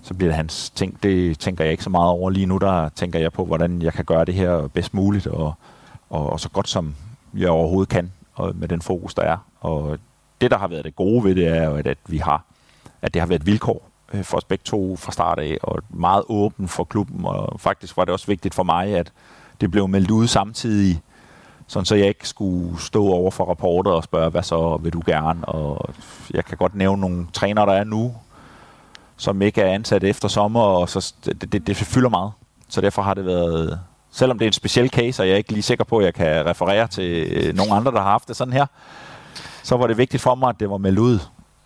så bliver det hans ting. Det tænker jeg ikke så meget over lige nu. Der tænker jeg på, hvordan jeg kan gøre det her bedst muligt, og, og, og så godt som jeg overhovedet kan, og med den fokus, der er. Og det, der har været det gode ved det, er jo, at, at vi har, at det har været et vilkår øh, for os begge to fra start af, og meget åben for klubben, og faktisk var det også vigtigt for mig, at det blev meldt ud samtidig, sådan så jeg ikke skulle stå over for rapporter og spørge, hvad så vil du gerne? Og jeg kan godt nævne nogle trænere, der er nu, som ikke er ansat efter sommer, og så det, det, det fylder meget. Så derfor har det været, selvom det er en speciel case, og jeg er ikke lige sikker på, at jeg kan referere til øh, nogle andre, der har haft det sådan her, så var det vigtigt for mig, at det var meldt ud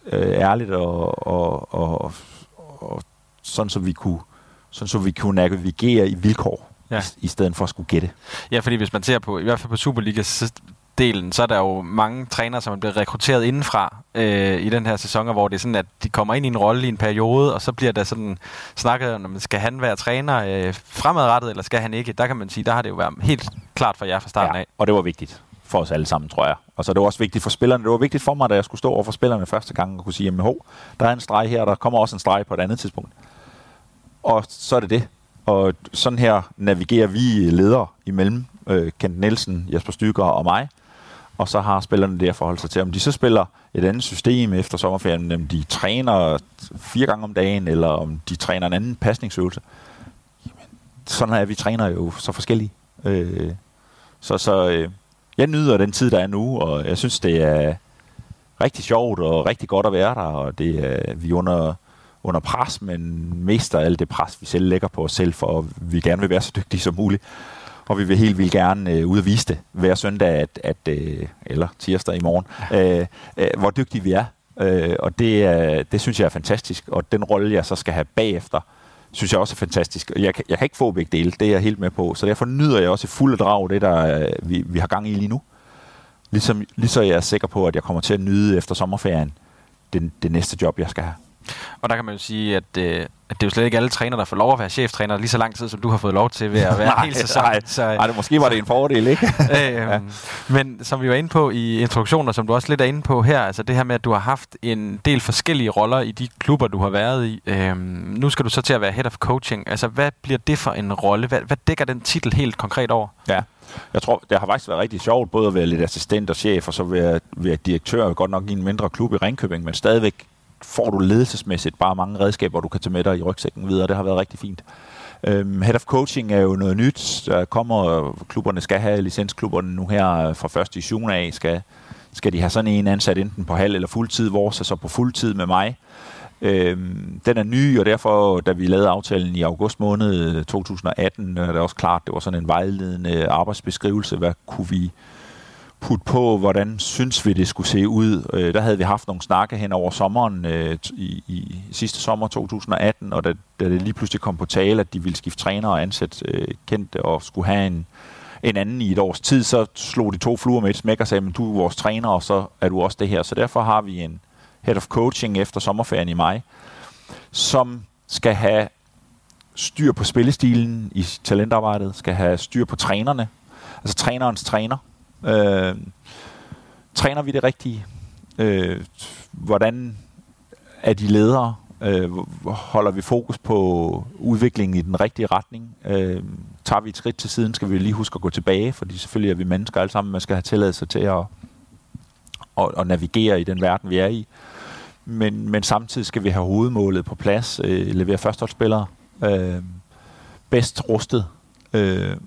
øh, ærligt, og, og, og, og sådan, så vi kunne, sådan så vi kunne navigere i vilkår, ja. i, i stedet for at skulle gætte. Ja, fordi hvis man ser på, i hvert fald på Superliga, så delen, så er der jo mange trænere, som er blevet rekrutteret indenfra øh, i den her sæson, hvor det er sådan, at de kommer ind i en rolle i en periode, og så bliver der sådan snakket om, skal han være træner øh, fremadrettet, eller skal han ikke? Der kan man sige, der har det jo været helt klart for jer fra starten ja, af. og det var vigtigt for os alle sammen, tror jeg. Og så det var også vigtigt for spillerne. Det var vigtigt for mig, da jeg skulle stå over for spillerne første gang og kunne sige, jamen ho, der er en streg her, og der kommer også en streg på et andet tidspunkt. Og så er det det. Og sådan her navigerer vi ledere imellem øh, Kent Nielsen, Jesper Stykker og mig og så har spillerne det at forholde sig til. Om de så spiller et andet system efter sommerferien, om de træner fire gange om dagen, eller om de træner en anden pasningsøvelse. Jamen, Sådan er vi træner jo så forskellige. Øh, så så øh, jeg nyder den tid, der er nu, og jeg synes, det er rigtig sjovt og rigtig godt at være der, og det er, vi under, under pres, men mest af alt det pres, vi selv lægger på os selv, for vi gerne vil være så dygtige som muligt og vi vil helt vildt gerne øh, ud og vise det hver søndag, at, at, øh, eller tirsdag i morgen, øh, øh, hvor dygtige vi er. Øh, og det, øh, det synes jeg er fantastisk, og den rolle, jeg så skal have bagefter, synes jeg også er fantastisk. Jeg, kan, jeg kan ikke få begge dele, det er jeg helt med på, så derfor nyder jeg også i fuld drag det, der øh, vi, vi har gang i lige nu. Ligesom, ligesom jeg er sikker på, at jeg kommer til at nyde efter sommerferien det, det næste job, jeg skal have. Og der kan man jo sige, at, øh, at det er jo slet ikke alle trænere, der får lov at være cheftræner lige så lang tid, som du har fået lov til ved at være helt sæson. Nej, så, nej, det, måske var det en fordel, ikke? øh, ja. Men som vi var inde på i introduktionen, og som du også lidt er inde på her, altså det her med, at du har haft en del forskellige roller i de klubber, du har været i. Øh, nu skal du så til at være head of coaching. Altså, hvad bliver det for en rolle? Hvad, hvad dækker den titel helt konkret over? Ja, jeg tror, det har faktisk været rigtig sjovt, både at være lidt assistent og chef, og så være, være direktør, godt nok i en mindre klub i Ringkøbing, men stadigvæk får du ledelsesmæssigt bare mange redskaber, du kan tage med dig i rygsækken videre. Det har været rigtig fint. Øhm, head of coaching er jo noget nyt. Der kommer, klubberne skal have, licensklubberne nu her øh, fra første i 7. af, skal, skal de have sådan en ansat enten på halv eller fuldtid, vores er så på fuldtid med mig. Øhm, den er ny, og derfor, da vi lavede aftalen i august måned øh, 2018, er det også klart, det var sådan en vejledende arbejdsbeskrivelse. Hvad kunne vi putte på, hvordan synes vi, det skulle se ud. Øh, der havde vi haft nogle snakke hen over sommeren øh, i, i sidste sommer 2018, og da, da det lige pludselig kom på tale, at de ville skifte træner og ansætte øh, kendte og skulle have en, en anden i et års tid, så slog de to fluer med et smæk og sagde, men du er vores træner, og så er du også det her. Så derfor har vi en head of coaching efter sommerferien i maj, som skal have styr på spillestilen i talentarbejdet, skal have styr på trænerne, altså trænerens træner, Øh, træner vi det rigtige? Øh, hvordan er de ledere? Øh, holder vi fokus på udviklingen i den rigtige retning? Øh, tager vi et skridt til siden, skal vi lige huske at gå tilbage, fordi selvfølgelig er vi mennesker alle sammen, man skal have tilladelse til at, at, at navigere i den verden, vi er i. Men, men samtidig skal vi have hovedmålet på plads, øh, levere førsteholdsspillere, øh, bedst rustet, øh,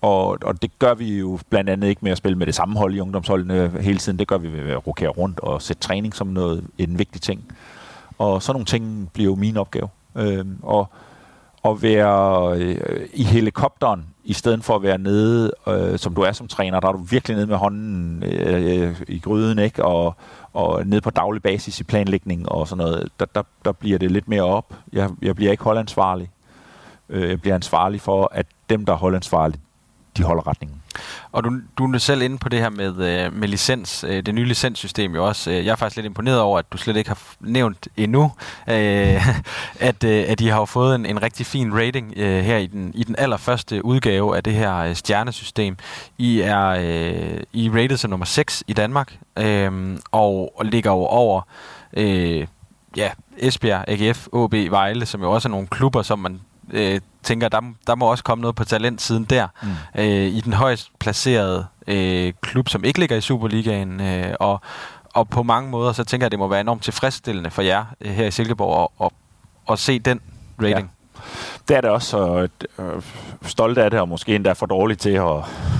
og, og det gør vi jo blandt andet ikke med at spille med det samme hold i ungdomsholdene hele tiden. Det gør vi ved at rokere rundt og sætte træning som noget, en vigtig ting. Og sådan nogle ting bliver jo min opgave. Øh, og, at være øh, i helikopteren, i stedet for at være nede, øh, som du er som træner, der er du virkelig nede med hånden øh, øh, i gryden, ikke? Og, og nede på daglig basis i planlægning og sådan noget, der, der, der bliver det lidt mere op. Jeg, jeg bliver ikke holdansvarlig. Øh, jeg bliver ansvarlig for, at dem, der er holdansvarlige, de holder retningen. Og du, du er selv inde på det her med, øh, med licens, øh, det nye licenssystem jo også. Øh, jeg er faktisk lidt imponeret over, at du slet ikke har nævnt endnu, at, at I har fået en, en rigtig fin rating her i den, i den allerførste udgave af det her stjernesystem. I er I rated som nummer 6 i Danmark, og, og ligger jo over ja, Esbjerg, AGF, OB, Vejle, som jo også er nogle klubber, som man øh, tænker, der, der må også komme noget på talentsiden der. Mm. Øh, I den højst placerede øh, klub, som ikke ligger i Superligaen. Øh, og, og på mange måder, så tænker jeg, det må være enormt tilfredsstillende for jer øh, her i Silkeborg at, at, at se den rating. Ja. Det er det også, og øh, stolt af det, og måske endda for dårligt til at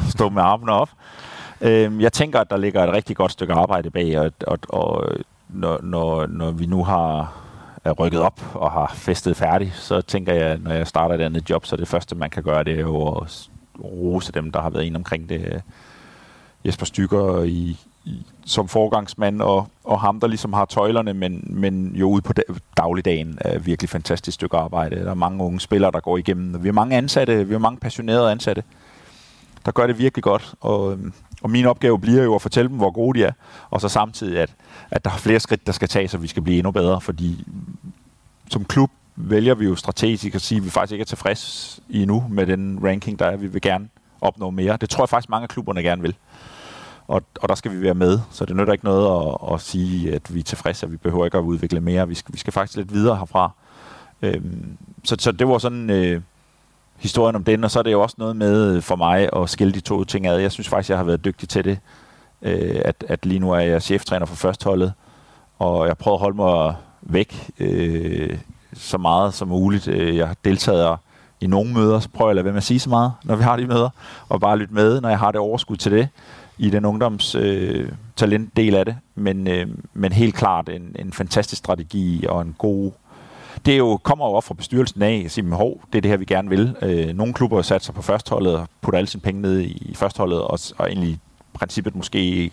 stå med armene op. Øh, jeg tænker, at der ligger et rigtig godt stykke arbejde bag, og, og, og når, når, når vi nu har er rykket op og har festet færdig, så tænker jeg, når jeg starter et andet job, så det første, man kan gøre, det er jo at rose dem, der har været inde omkring det. Øh, Jesper Stykker i, i, som forgangsmand, og, og ham, der ligesom har tøjlerne, men, men jo ude på dagligdagen er virkelig fantastisk stykke arbejde. Der er mange unge spillere, der går igennem. Vi har mange ansatte, vi har mange passionerede ansatte, der gør det virkelig godt. Og, øhm, og min opgave bliver jo at fortælle dem, hvor gode de er, og så samtidig, at, at der er flere skridt, der skal tages, så vi skal blive endnu bedre, fordi som klub vælger vi jo strategisk at sige, at vi faktisk ikke er tilfreds endnu med den ranking, der er. Vi vil gerne opnå mere. Det tror jeg faktisk, mange af klubberne gerne vil. Og, og der skal vi være med, så det nytter ikke noget at, at sige, at vi er tilfredse, at vi behøver ikke at udvikle mere. Vi skal, vi skal faktisk lidt videre herfra. Øhm, så, så det var sådan øh, historien om den, og så er det jo også noget med øh, for mig at skille de to ting ad. Jeg synes faktisk, jeg har været dygtig til det øh, at, at lige nu er jeg cheftræner for førstholdet, og jeg prøver at holde mig væk øh, så meget som muligt. Øh, jeg har deltaget i nogle møder, så prøver jeg at lade være med at sige så meget, når vi har de møder, og bare lytte med, når jeg har det overskud til det, i den ungdoms øh, talentdel af det. Men, øh, men helt klart en, en fantastisk strategi og en god det er jo, kommer jo op fra bestyrelsen af at sige, hov, det er det her, vi gerne vil. Øh, nogle klubber satser på førstholdet og putter alle sine penge ned i førstholdet og, og egentlig princippet måske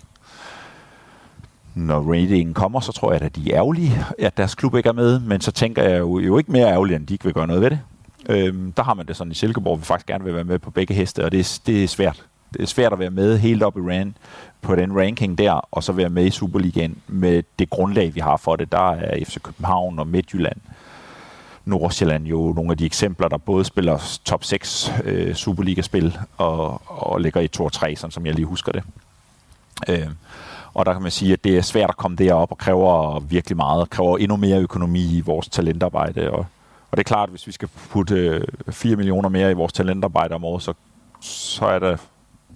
når ratingen kommer, så tror jeg, at de er ærgerlige, at deres klub ikke er med, men så tænker jeg jo, jo ikke mere ærgerligt, end de ikke vil gøre noget ved det. Øhm, der har man det sådan i Silkeborg, vi faktisk gerne vil være med på begge heste, og det er, det er svært. Det er svært at være med helt op i ran, på den ranking der, og så være med i Superligaen med det grundlag, vi har for det. Der er FC København og Midtjylland, Nordsjælland jo nogle af de eksempler, der både spiller top 6 øh, Superliga-spil og, og ligger i 2-3, sådan som jeg lige husker det. Øh, og der kan man sige, at det er svært at komme derop og kræver virkelig meget, kræver endnu mere økonomi i vores talentarbejde. Og, og det er klart, at hvis vi skal putte øh, 4 millioner mere i vores talentarbejde om året, så, så er der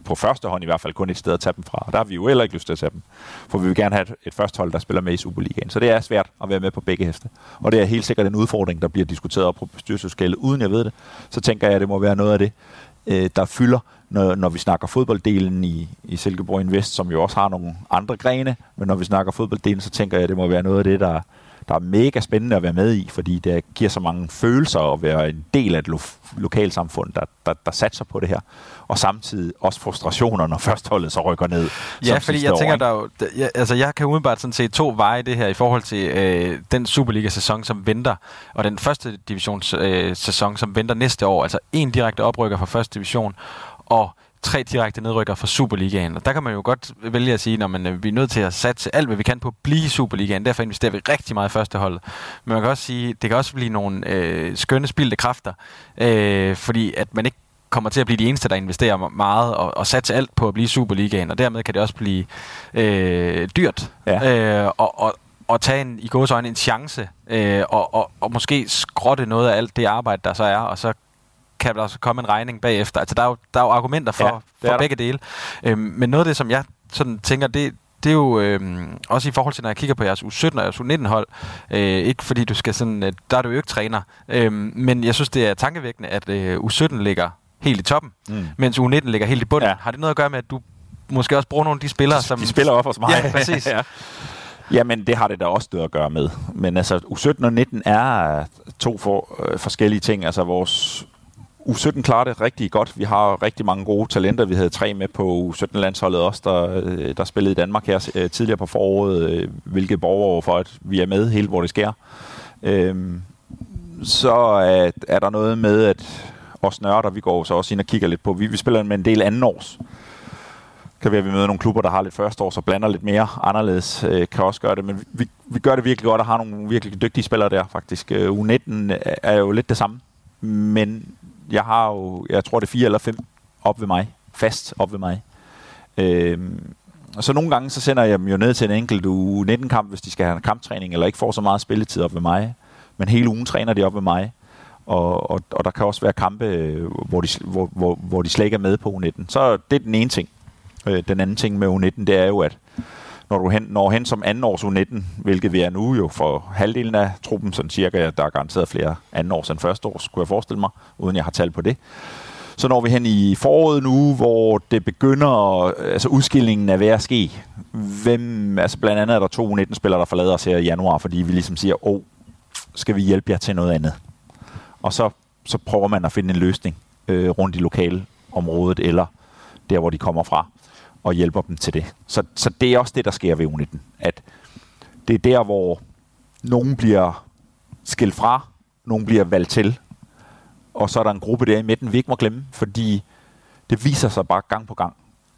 på første hånd i hvert fald kun et sted at tage dem fra. Og der har vi jo heller ikke lyst til at tage dem. For vi vil gerne have et, et første hold, der spiller med i Superligaen. Så det er svært at være med på begge heste. Og det er helt sikkert en udfordring, der bliver diskuteret op på bestyrelseskalet, uden jeg ved det. Så tænker jeg, at det må være noget af det, øh, der fylder, når, når vi snakker fodbolddelen i, i Silkeborg Invest, som jo også har nogle andre grene. Men når vi snakker fodbolddelen, så tænker jeg, at det må være noget af det, der, der er mega spændende at være med i, fordi det giver så mange følelser at være en del af et lo- lokalsamfund, der, der, der satser på det her. Og samtidig også frustrationer, når førstholdet så rykker ned. Ja, fordi jeg år, tænker, der jo, jeg, altså jeg kan umiddelbart sådan se to veje det her i forhold til øh, den Superliga-sæson, som venter, og den første divisionssæson, øh, som venter næste år. Altså en direkte oprykker fra første division, og tre direkte nedrykker fra Superligaen. Og der kan man jo godt vælge at sige, at man, øh, vi er nødt til at satse alt, hvad vi kan på at blive Superligaen. Derfor investerer vi rigtig meget i første hold. Men man kan også sige, det kan også blive nogle øh, skønne spildte kræfter, øh, fordi at man ikke kommer til at blive de eneste, der investerer meget og, og satser alt på at blive Superligaen, og dermed kan det også blive øh, dyrt ja. øh, og, og, og tage en, i gåsøjne en chance øh, og, og, og måske skrotte noget af alt det arbejde, der så er, og så kan der også komme en regning bagefter. Altså, der er jo, der er jo argumenter for, ja, for begge dele. Øhm, men noget af det, som jeg sådan tænker, det, det er jo øh, også i forhold til, når jeg kigger på jeres U17 og jeres U19-hold, øh, ikke fordi du skal sådan, øh, der er du jo ikke træner, øh, men jeg synes, det er tankevækkende, at øh, U17 ligger helt i toppen, mm. mens U19 ligger helt i bunden. Ja. Har det noget at gøre med, at du måske også bruger nogle af de spillere, de, som... De spiller op hos mig. Ja, præcis. ja. Jamen, det har det da også noget at gøre med. Men altså, U17 og 19 er to for, øh, forskellige ting. Altså, vores U17 klarer det rigtig godt. Vi har rigtig mange gode talenter. Vi havde tre med på U17-landsholdet også, der, øh, der spillede i Danmark her øh, tidligere på foråret, øh, hvilket borger for, at vi er med helt, hvor det sker. Øhm, så er, er der noget med, at os nørder, vi går så også ind og kigger lidt på, vi, vi spiller med en del anden års. Kan være, at vi møder nogle klubber, der har lidt første års og blander lidt mere anderledes, øh, kan også gøre det. Men vi, vi gør det virkelig godt og har nogle virkelig dygtige spillere der, faktisk. Øh, U19 er jo lidt det samme, men jeg har jo, jeg tror det er fire eller fem op ved mig, fast op ved mig. Øhm, og så nogle gange, så sender jeg dem jo ned til en enkelt u 19-kamp, hvis de skal have en kamptræning, eller ikke får så meget spilletid op ved mig. Men hele ugen træner de op ved mig. Og, og, og der kan også være kampe, øh, hvor de, hvor, hvor, hvor de slet ikke er med på U19. Så det er den ene ting. Øh, den anden ting med U19, det er jo, at når du hen, når hen som andenårs U19, hvilket vi er nu jo for halvdelen af truppen, sådan cirka, der er garanteret flere andenårs end førsteårs, kunne jeg forestille mig, uden jeg har tal på det. Så når vi hen i foråret nu, hvor det begynder, altså udskillingen er ved at ske. Hvem, altså blandt andet er der to 19-spillere, der forlader os her i januar, fordi vi ligesom siger, åh, oh, skal vi hjælpe jer til noget andet? Og så, så prøver man at finde en løsning øh, rundt i lokalområdet, eller der, hvor de kommer fra og hjælper dem til det. Så, så det er også det, der sker ved U19. At det er der, hvor nogen bliver skilt fra, nogen bliver valgt til, og så er der en gruppe der i midten, vi ikke må glemme, fordi det viser sig bare gang på gang,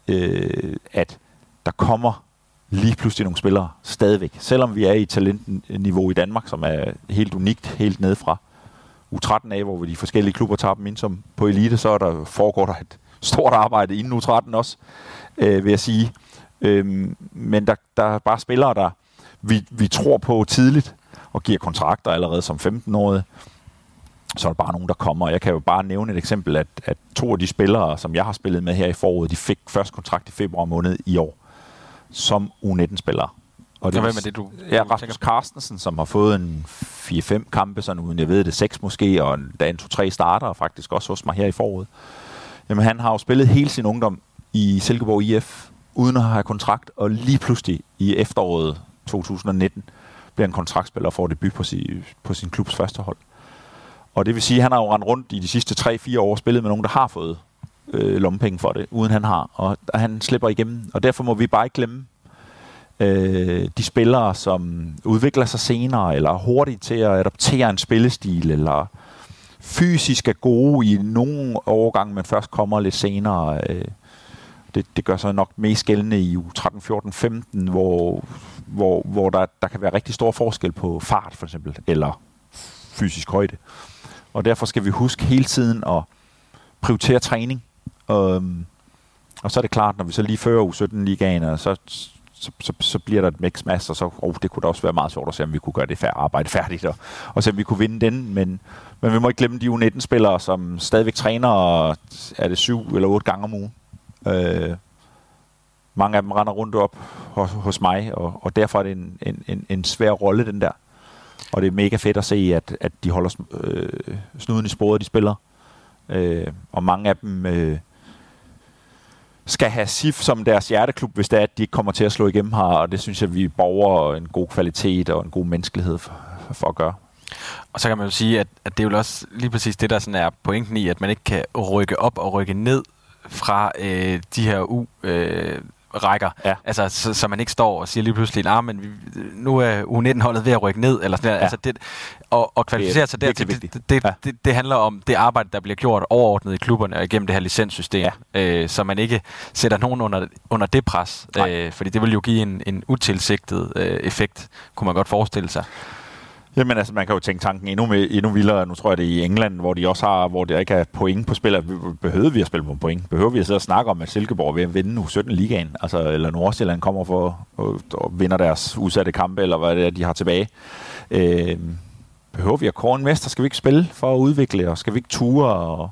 øh, at der kommer lige pludselig nogle spillere stadigvæk. Selvom vi er i talentniveau i Danmark, som er helt unikt, helt nedefra U13 af, hvor vi de forskellige klubber tager dem ind som på elite, så er der, foregår der et stort arbejde inden U13 også øh, vil jeg sige. Øhm, men der, der er bare spillere, der vi, vi tror på tidligt, og giver kontrakter allerede som 15-årige. Så er der bare nogen, der kommer. Jeg kan jo bare nævne et eksempel, at, at to af de spillere, som jeg har spillet med her i foråret, de fik først kontrakt i februar måned i år, som U19-spillere. Og det, hvem er det, du Ja, Rasmus Carstensen, som har fået en 4-5 kampe, sådan uden jeg ved det, 6 måske, og der er en 2-3 starter faktisk også hos mig her i foråret. Jamen han har jo spillet hele sin ungdom i Silkeborg IF, uden at have kontrakt, og lige pludselig i efteråret 2019 bliver en kontraktspiller og får debut på, sin, på sin klubs første hold. Og det vil sige, at han har jo rendt rundt i de sidste 3-4 år spillet med nogen, der har fået øh, lommepenge for det, uden han har. Og han slipper igennem. Og derfor må vi bare ikke glemme øh, de spillere, som udvikler sig senere, eller er hurtige til at adoptere en spillestil, eller fysisk er gode i nogle overgange, men først kommer lidt senere. Øh, det, det gør sig nok mest gældende i u 13, 14, 15, hvor, hvor, hvor der, der kan være rigtig stor forskel på fart for eksempel, eller fysisk højde. Og derfor skal vi huske hele tiden at prioritere træning. Um, og så er det klart, når vi så lige fører u 17 ligaen, så, så, så, så bliver der et mix mass, og så oh, det kunne da også være meget sjovt at se, om vi kunne gøre det færd, arbejde færdigt, og, og se, om vi kunne vinde den. Men, men vi må ikke glemme de U19-spillere, som stadigvæk træner, er det syv eller otte gange om ugen. Øh, mange af dem render rundt op hos, hos mig, og, og derfor er det en, en, en, en svær rolle, den der. Og det er mega fedt at se, at, at de holder øh, snuden i sporet, de spiller. Øh, og mange af dem øh, skal have SIF som deres hjerteklub, hvis det er, at de ikke kommer til at slå igennem her. Og det synes jeg, vi borger en god kvalitet og en god menneskelighed for, for at gøre. Og så kan man jo sige, at, at det er jo også lige præcis det, der sådan er pointen i, at man ikke kan rykke op og rykke ned fra øh, de her u øh, rækker. Ja. Altså, så, så, man ikke står og siger lige pludselig, nah, men vi, nu er U19-holdet ved at rykke ned, eller sådan ja. altså det, og, og kvalificere sig dertil, det, det, det, ja. det, det, handler om det arbejde, der bliver gjort overordnet i klubberne og igennem det her licenssystem, ja. øh, så man ikke sætter nogen under, under det pres, øh, fordi det vil jo give en, en utilsigtet øh, effekt, kunne man godt forestille sig. Jamen altså, man kan jo tænke tanken endnu, med, endnu vildere. Nu tror jeg, det er i England, hvor de også har, hvor der ikke er point på spil. Altså, behøver vi at spille på point? Behøver vi at sidde og snakke om, at Silkeborg vil vinde nu 17 ligaen? Altså, eller Nordsjælland kommer for og, og vinder deres udsatte kampe, eller hvad det er, de har tilbage. Øh, behøver vi at kåre en mester? Skal vi ikke spille for at udvikle, og skal vi ikke ture og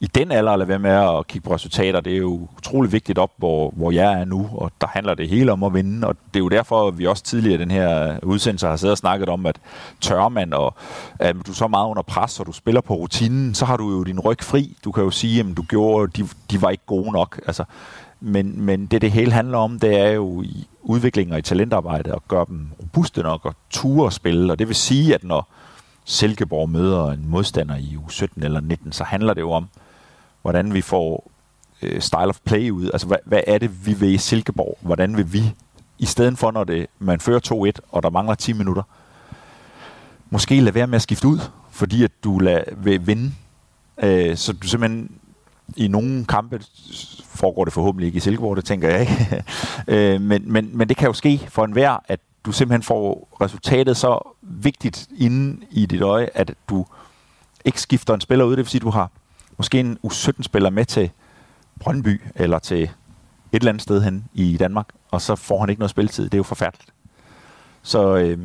i den alder at lade være med at kigge på resultater, det er jo utrolig vigtigt op, hvor, hvor jeg er nu, og der handler det hele om at vinde, og det er jo derfor, at vi også tidligere i den her udsendelse har siddet og snakket om, at tør man, og at du er så meget under pres, og du spiller på rutinen, så har du jo din ryg fri. Du kan jo sige, at du gjorde, de, de var ikke gode nok. Altså, Men, men det, det hele handler om, det er jo i udvikling og i talentarbejde at gøre dem robuste nok og ture at spille. Og det vil sige, at når Silkeborg møder en modstander i u 17 eller 19, så handler det jo om, hvordan vi får øh, style of play ud. Altså, hvad, hvad er det, vi vil i Silkeborg? Hvordan vil vi, i stedet for, når det, man fører 2-1, og der mangler 10 minutter, måske lade være med at skifte ud, fordi at du lad, vil vinde. Øh, så du simpelthen i nogle kampe foregår det forhåbentlig ikke i Silkeborg, det tænker jeg ikke. øh, men, men, men det kan jo ske for enhver, at du simpelthen får resultatet så vigtigt inde i dit øje, at du ikke skifter en spiller ud. Det vil sige, at du har måske en U17-spiller med til Brøndby eller til et eller andet sted hen i Danmark, og så får han ikke noget spilletid. Det er jo forfærdeligt. Så, øh,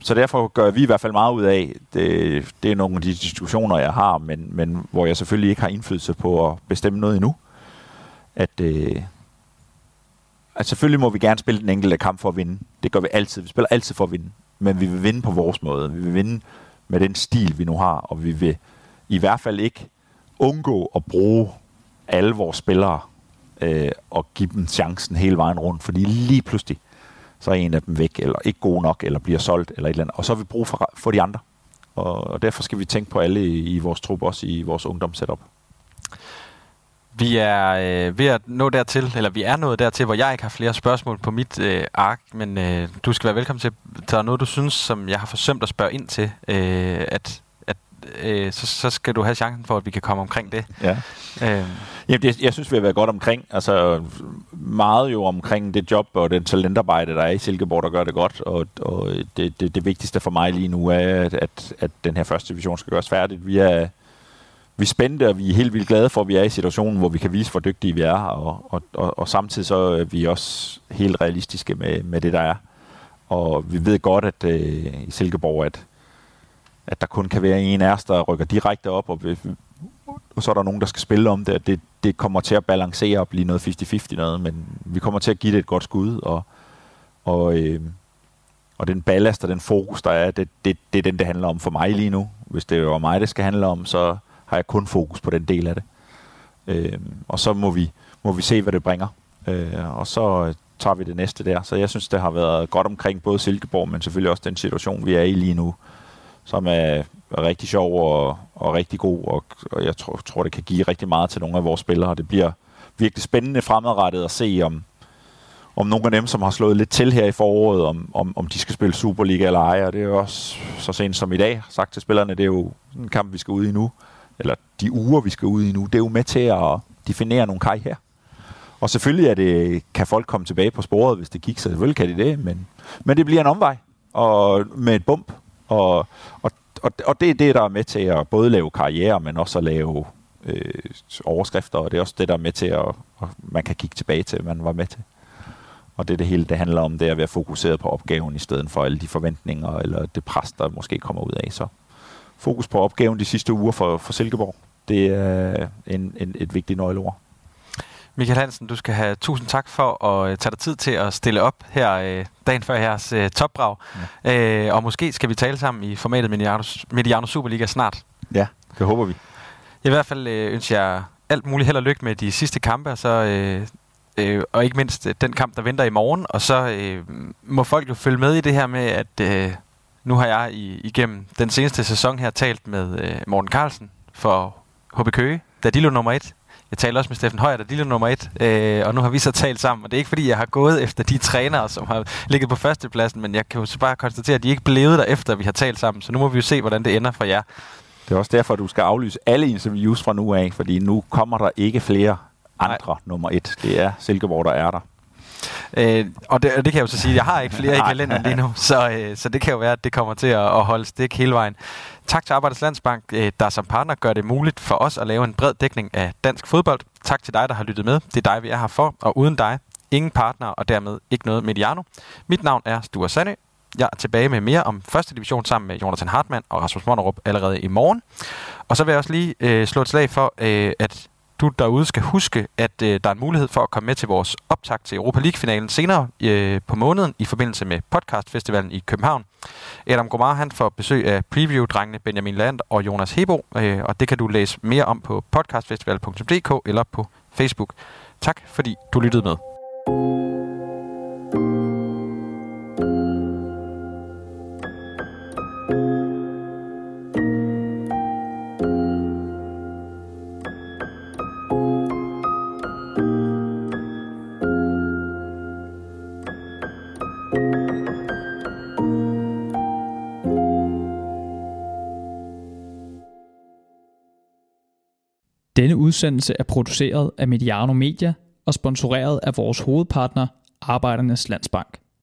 så derfor gør vi i hvert fald meget ud af, det, det er nogle af de diskussioner, jeg har, men, men hvor jeg selvfølgelig ikke har indflydelse på at bestemme noget endnu, at, øh, at selvfølgelig må vi gerne spille den enkelte kamp for at vinde. Det gør vi altid. Vi spiller altid for at vinde. Men vi vil vinde på vores måde. Vi vil vinde med den stil, vi nu har, og vi vil i hvert fald ikke undgå at bruge alle vores spillere øh, og give dem chancen hele vejen rundt, fordi lige pludselig så er en af dem væk, eller ikke god nok, eller bliver solgt, eller et eller andet. Og så har vi brug for, for de andre. Og derfor skal vi tænke på alle i, i vores trup, også i vores ungdomssetup. Vi er øh, ved at nå dertil, eller vi er nået dertil, hvor jeg ikke har flere spørgsmål på mit øh, ark, men øh, du skal være velkommen til, der er noget, du synes, som jeg har forsømt at spørge ind til, øh, at øh, så, så skal du have chancen for, at vi kan komme omkring det. Ja. Øh. Jamen, det, jeg synes, vi har været godt omkring. Altså, meget jo omkring det job og den talentarbejde, der er i Silkeborg, der gør det godt. Og, og det, det, det vigtigste for mig lige nu er, at, at, at den her første division skal gøres færdigt. Vi er, vi er spændte, og vi er helt vildt glade for, at vi er i situationen, hvor vi kan vise, hvor dygtige vi er. Og, og, og, og samtidig så er vi også helt realistiske med, med det, der er. Og vi ved godt, at øh, i Silkeborg, at, at der kun kan være en af os, der rykker direkte op, og og så er der nogen, der skal spille om det, det, det kommer til at balancere og blive noget 50-50 noget, men vi kommer til at give det et godt skud, og, og, øh, og den ballast og den fokus, der er, det, det, det er den, det handler om for mig lige nu. Hvis det var mig, det skal handle om, så har jeg kun fokus på den del af det. Øh, og så må vi, må vi se, hvad det bringer. Øh, og så tager vi det næste der. Så jeg synes, det har været godt omkring både Silkeborg, men selvfølgelig også den situation, vi er i lige nu, som er rigtig sjov og, og rigtig god, og, og jeg tror, tror, det kan give rigtig meget til nogle af vores spillere. Det bliver virkelig spændende fremadrettet at se, om, om nogle af dem, som har slået lidt til her i foråret, om, om, om de skal spille Superliga eller ej, og det er jo også så sent som i dag sagt til spillerne, det er jo en kamp, vi skal ud i nu, eller de uger, vi skal ud i nu, det er jo med til at definere nogle her. Og selvfølgelig er det, kan folk komme tilbage på sporet, hvis det gik, så selvfølgelig kan de det, men, men det bliver en omvej. Og med et bump, og, og og, og det er det, der er med til at både lave karriere, men også at lave øh, overskrifter, og det er også det, der er med til, at, at man kan kigge tilbage til, man var med til. Og det det hele det handler om, det er at være fokuseret på opgaven, i stedet for alle de forventninger, eller det pres, der måske kommer ud af. Så fokus på opgaven de sidste uger for, for Silkeborg, det er en, en, et vigtigt nøgleord. Michael Hansen, du skal have tusind tak for at uh, tage dig tid til at stille op her uh, dagen før jeres uh, topbrag. Ja. Og måske skal vi tale sammen i formatet Mediano, Superliga snart. Ja, det håber vi. I hvert fald ønsker jeg alt muligt held og lykke med de sidste kampe, og, så, uh, og ikke mindst den kamp, der venter i morgen. Og så uh, må folk jo følge med i det her med, at uh, nu har jeg i, igennem den seneste sæson her talt med uh, Morten Carlsen for HB Køge, da de lå nummer et jeg talte også med Steffen Højer, der er nummer et, øh, og nu har vi så talt sammen. Og det er ikke fordi, jeg har gået efter de trænere, som har ligget på førstepladsen, men jeg kan jo så bare konstatere, at de ikke blevet der efter, vi har talt sammen. Så nu må vi jo se, hvordan det ender for jer. Det er også derfor, at du skal aflyse alle interviews fra nu af, fordi nu kommer der ikke flere andre Nej. nummer et. Det er Silkeborg, der er der. Øh, og, det, og det kan jeg jo så sige, jeg har ikke flere i kalenderen lige nu, så, øh, så det kan jo være, at det kommer til at, at holde stik hele vejen. Tak til Arbejdernes Landsbank, øh, der som partner gør det muligt for os at lave en bred dækning af dansk fodbold. Tak til dig, der har lyttet med. Det er dig, vi er her for, og uden dig, ingen partner og dermed ikke noget Mediano. Mit navn er Sture Sande. Jeg er tilbage med mere om første division sammen med Jonathan Hartmann og Rasmus Monderup allerede i morgen. Og så vil jeg også lige øh, slå et slag for, øh, at du derude skal huske, at øh, der er en mulighed for at komme med til vores optag til Europa League-finalen senere øh, på måneden i forbindelse med podcastfestivalen i København. Adam Gomar han får besøg af preview-drengene Benjamin Land og Jonas Hebo, øh, og det kan du læse mere om på podcastfestival.dk eller på Facebook. Tak fordi du lyttede med. Denne udsendelse er produceret af Mediano Media og sponsoreret af vores hovedpartner, Arbejdernes Landsbank.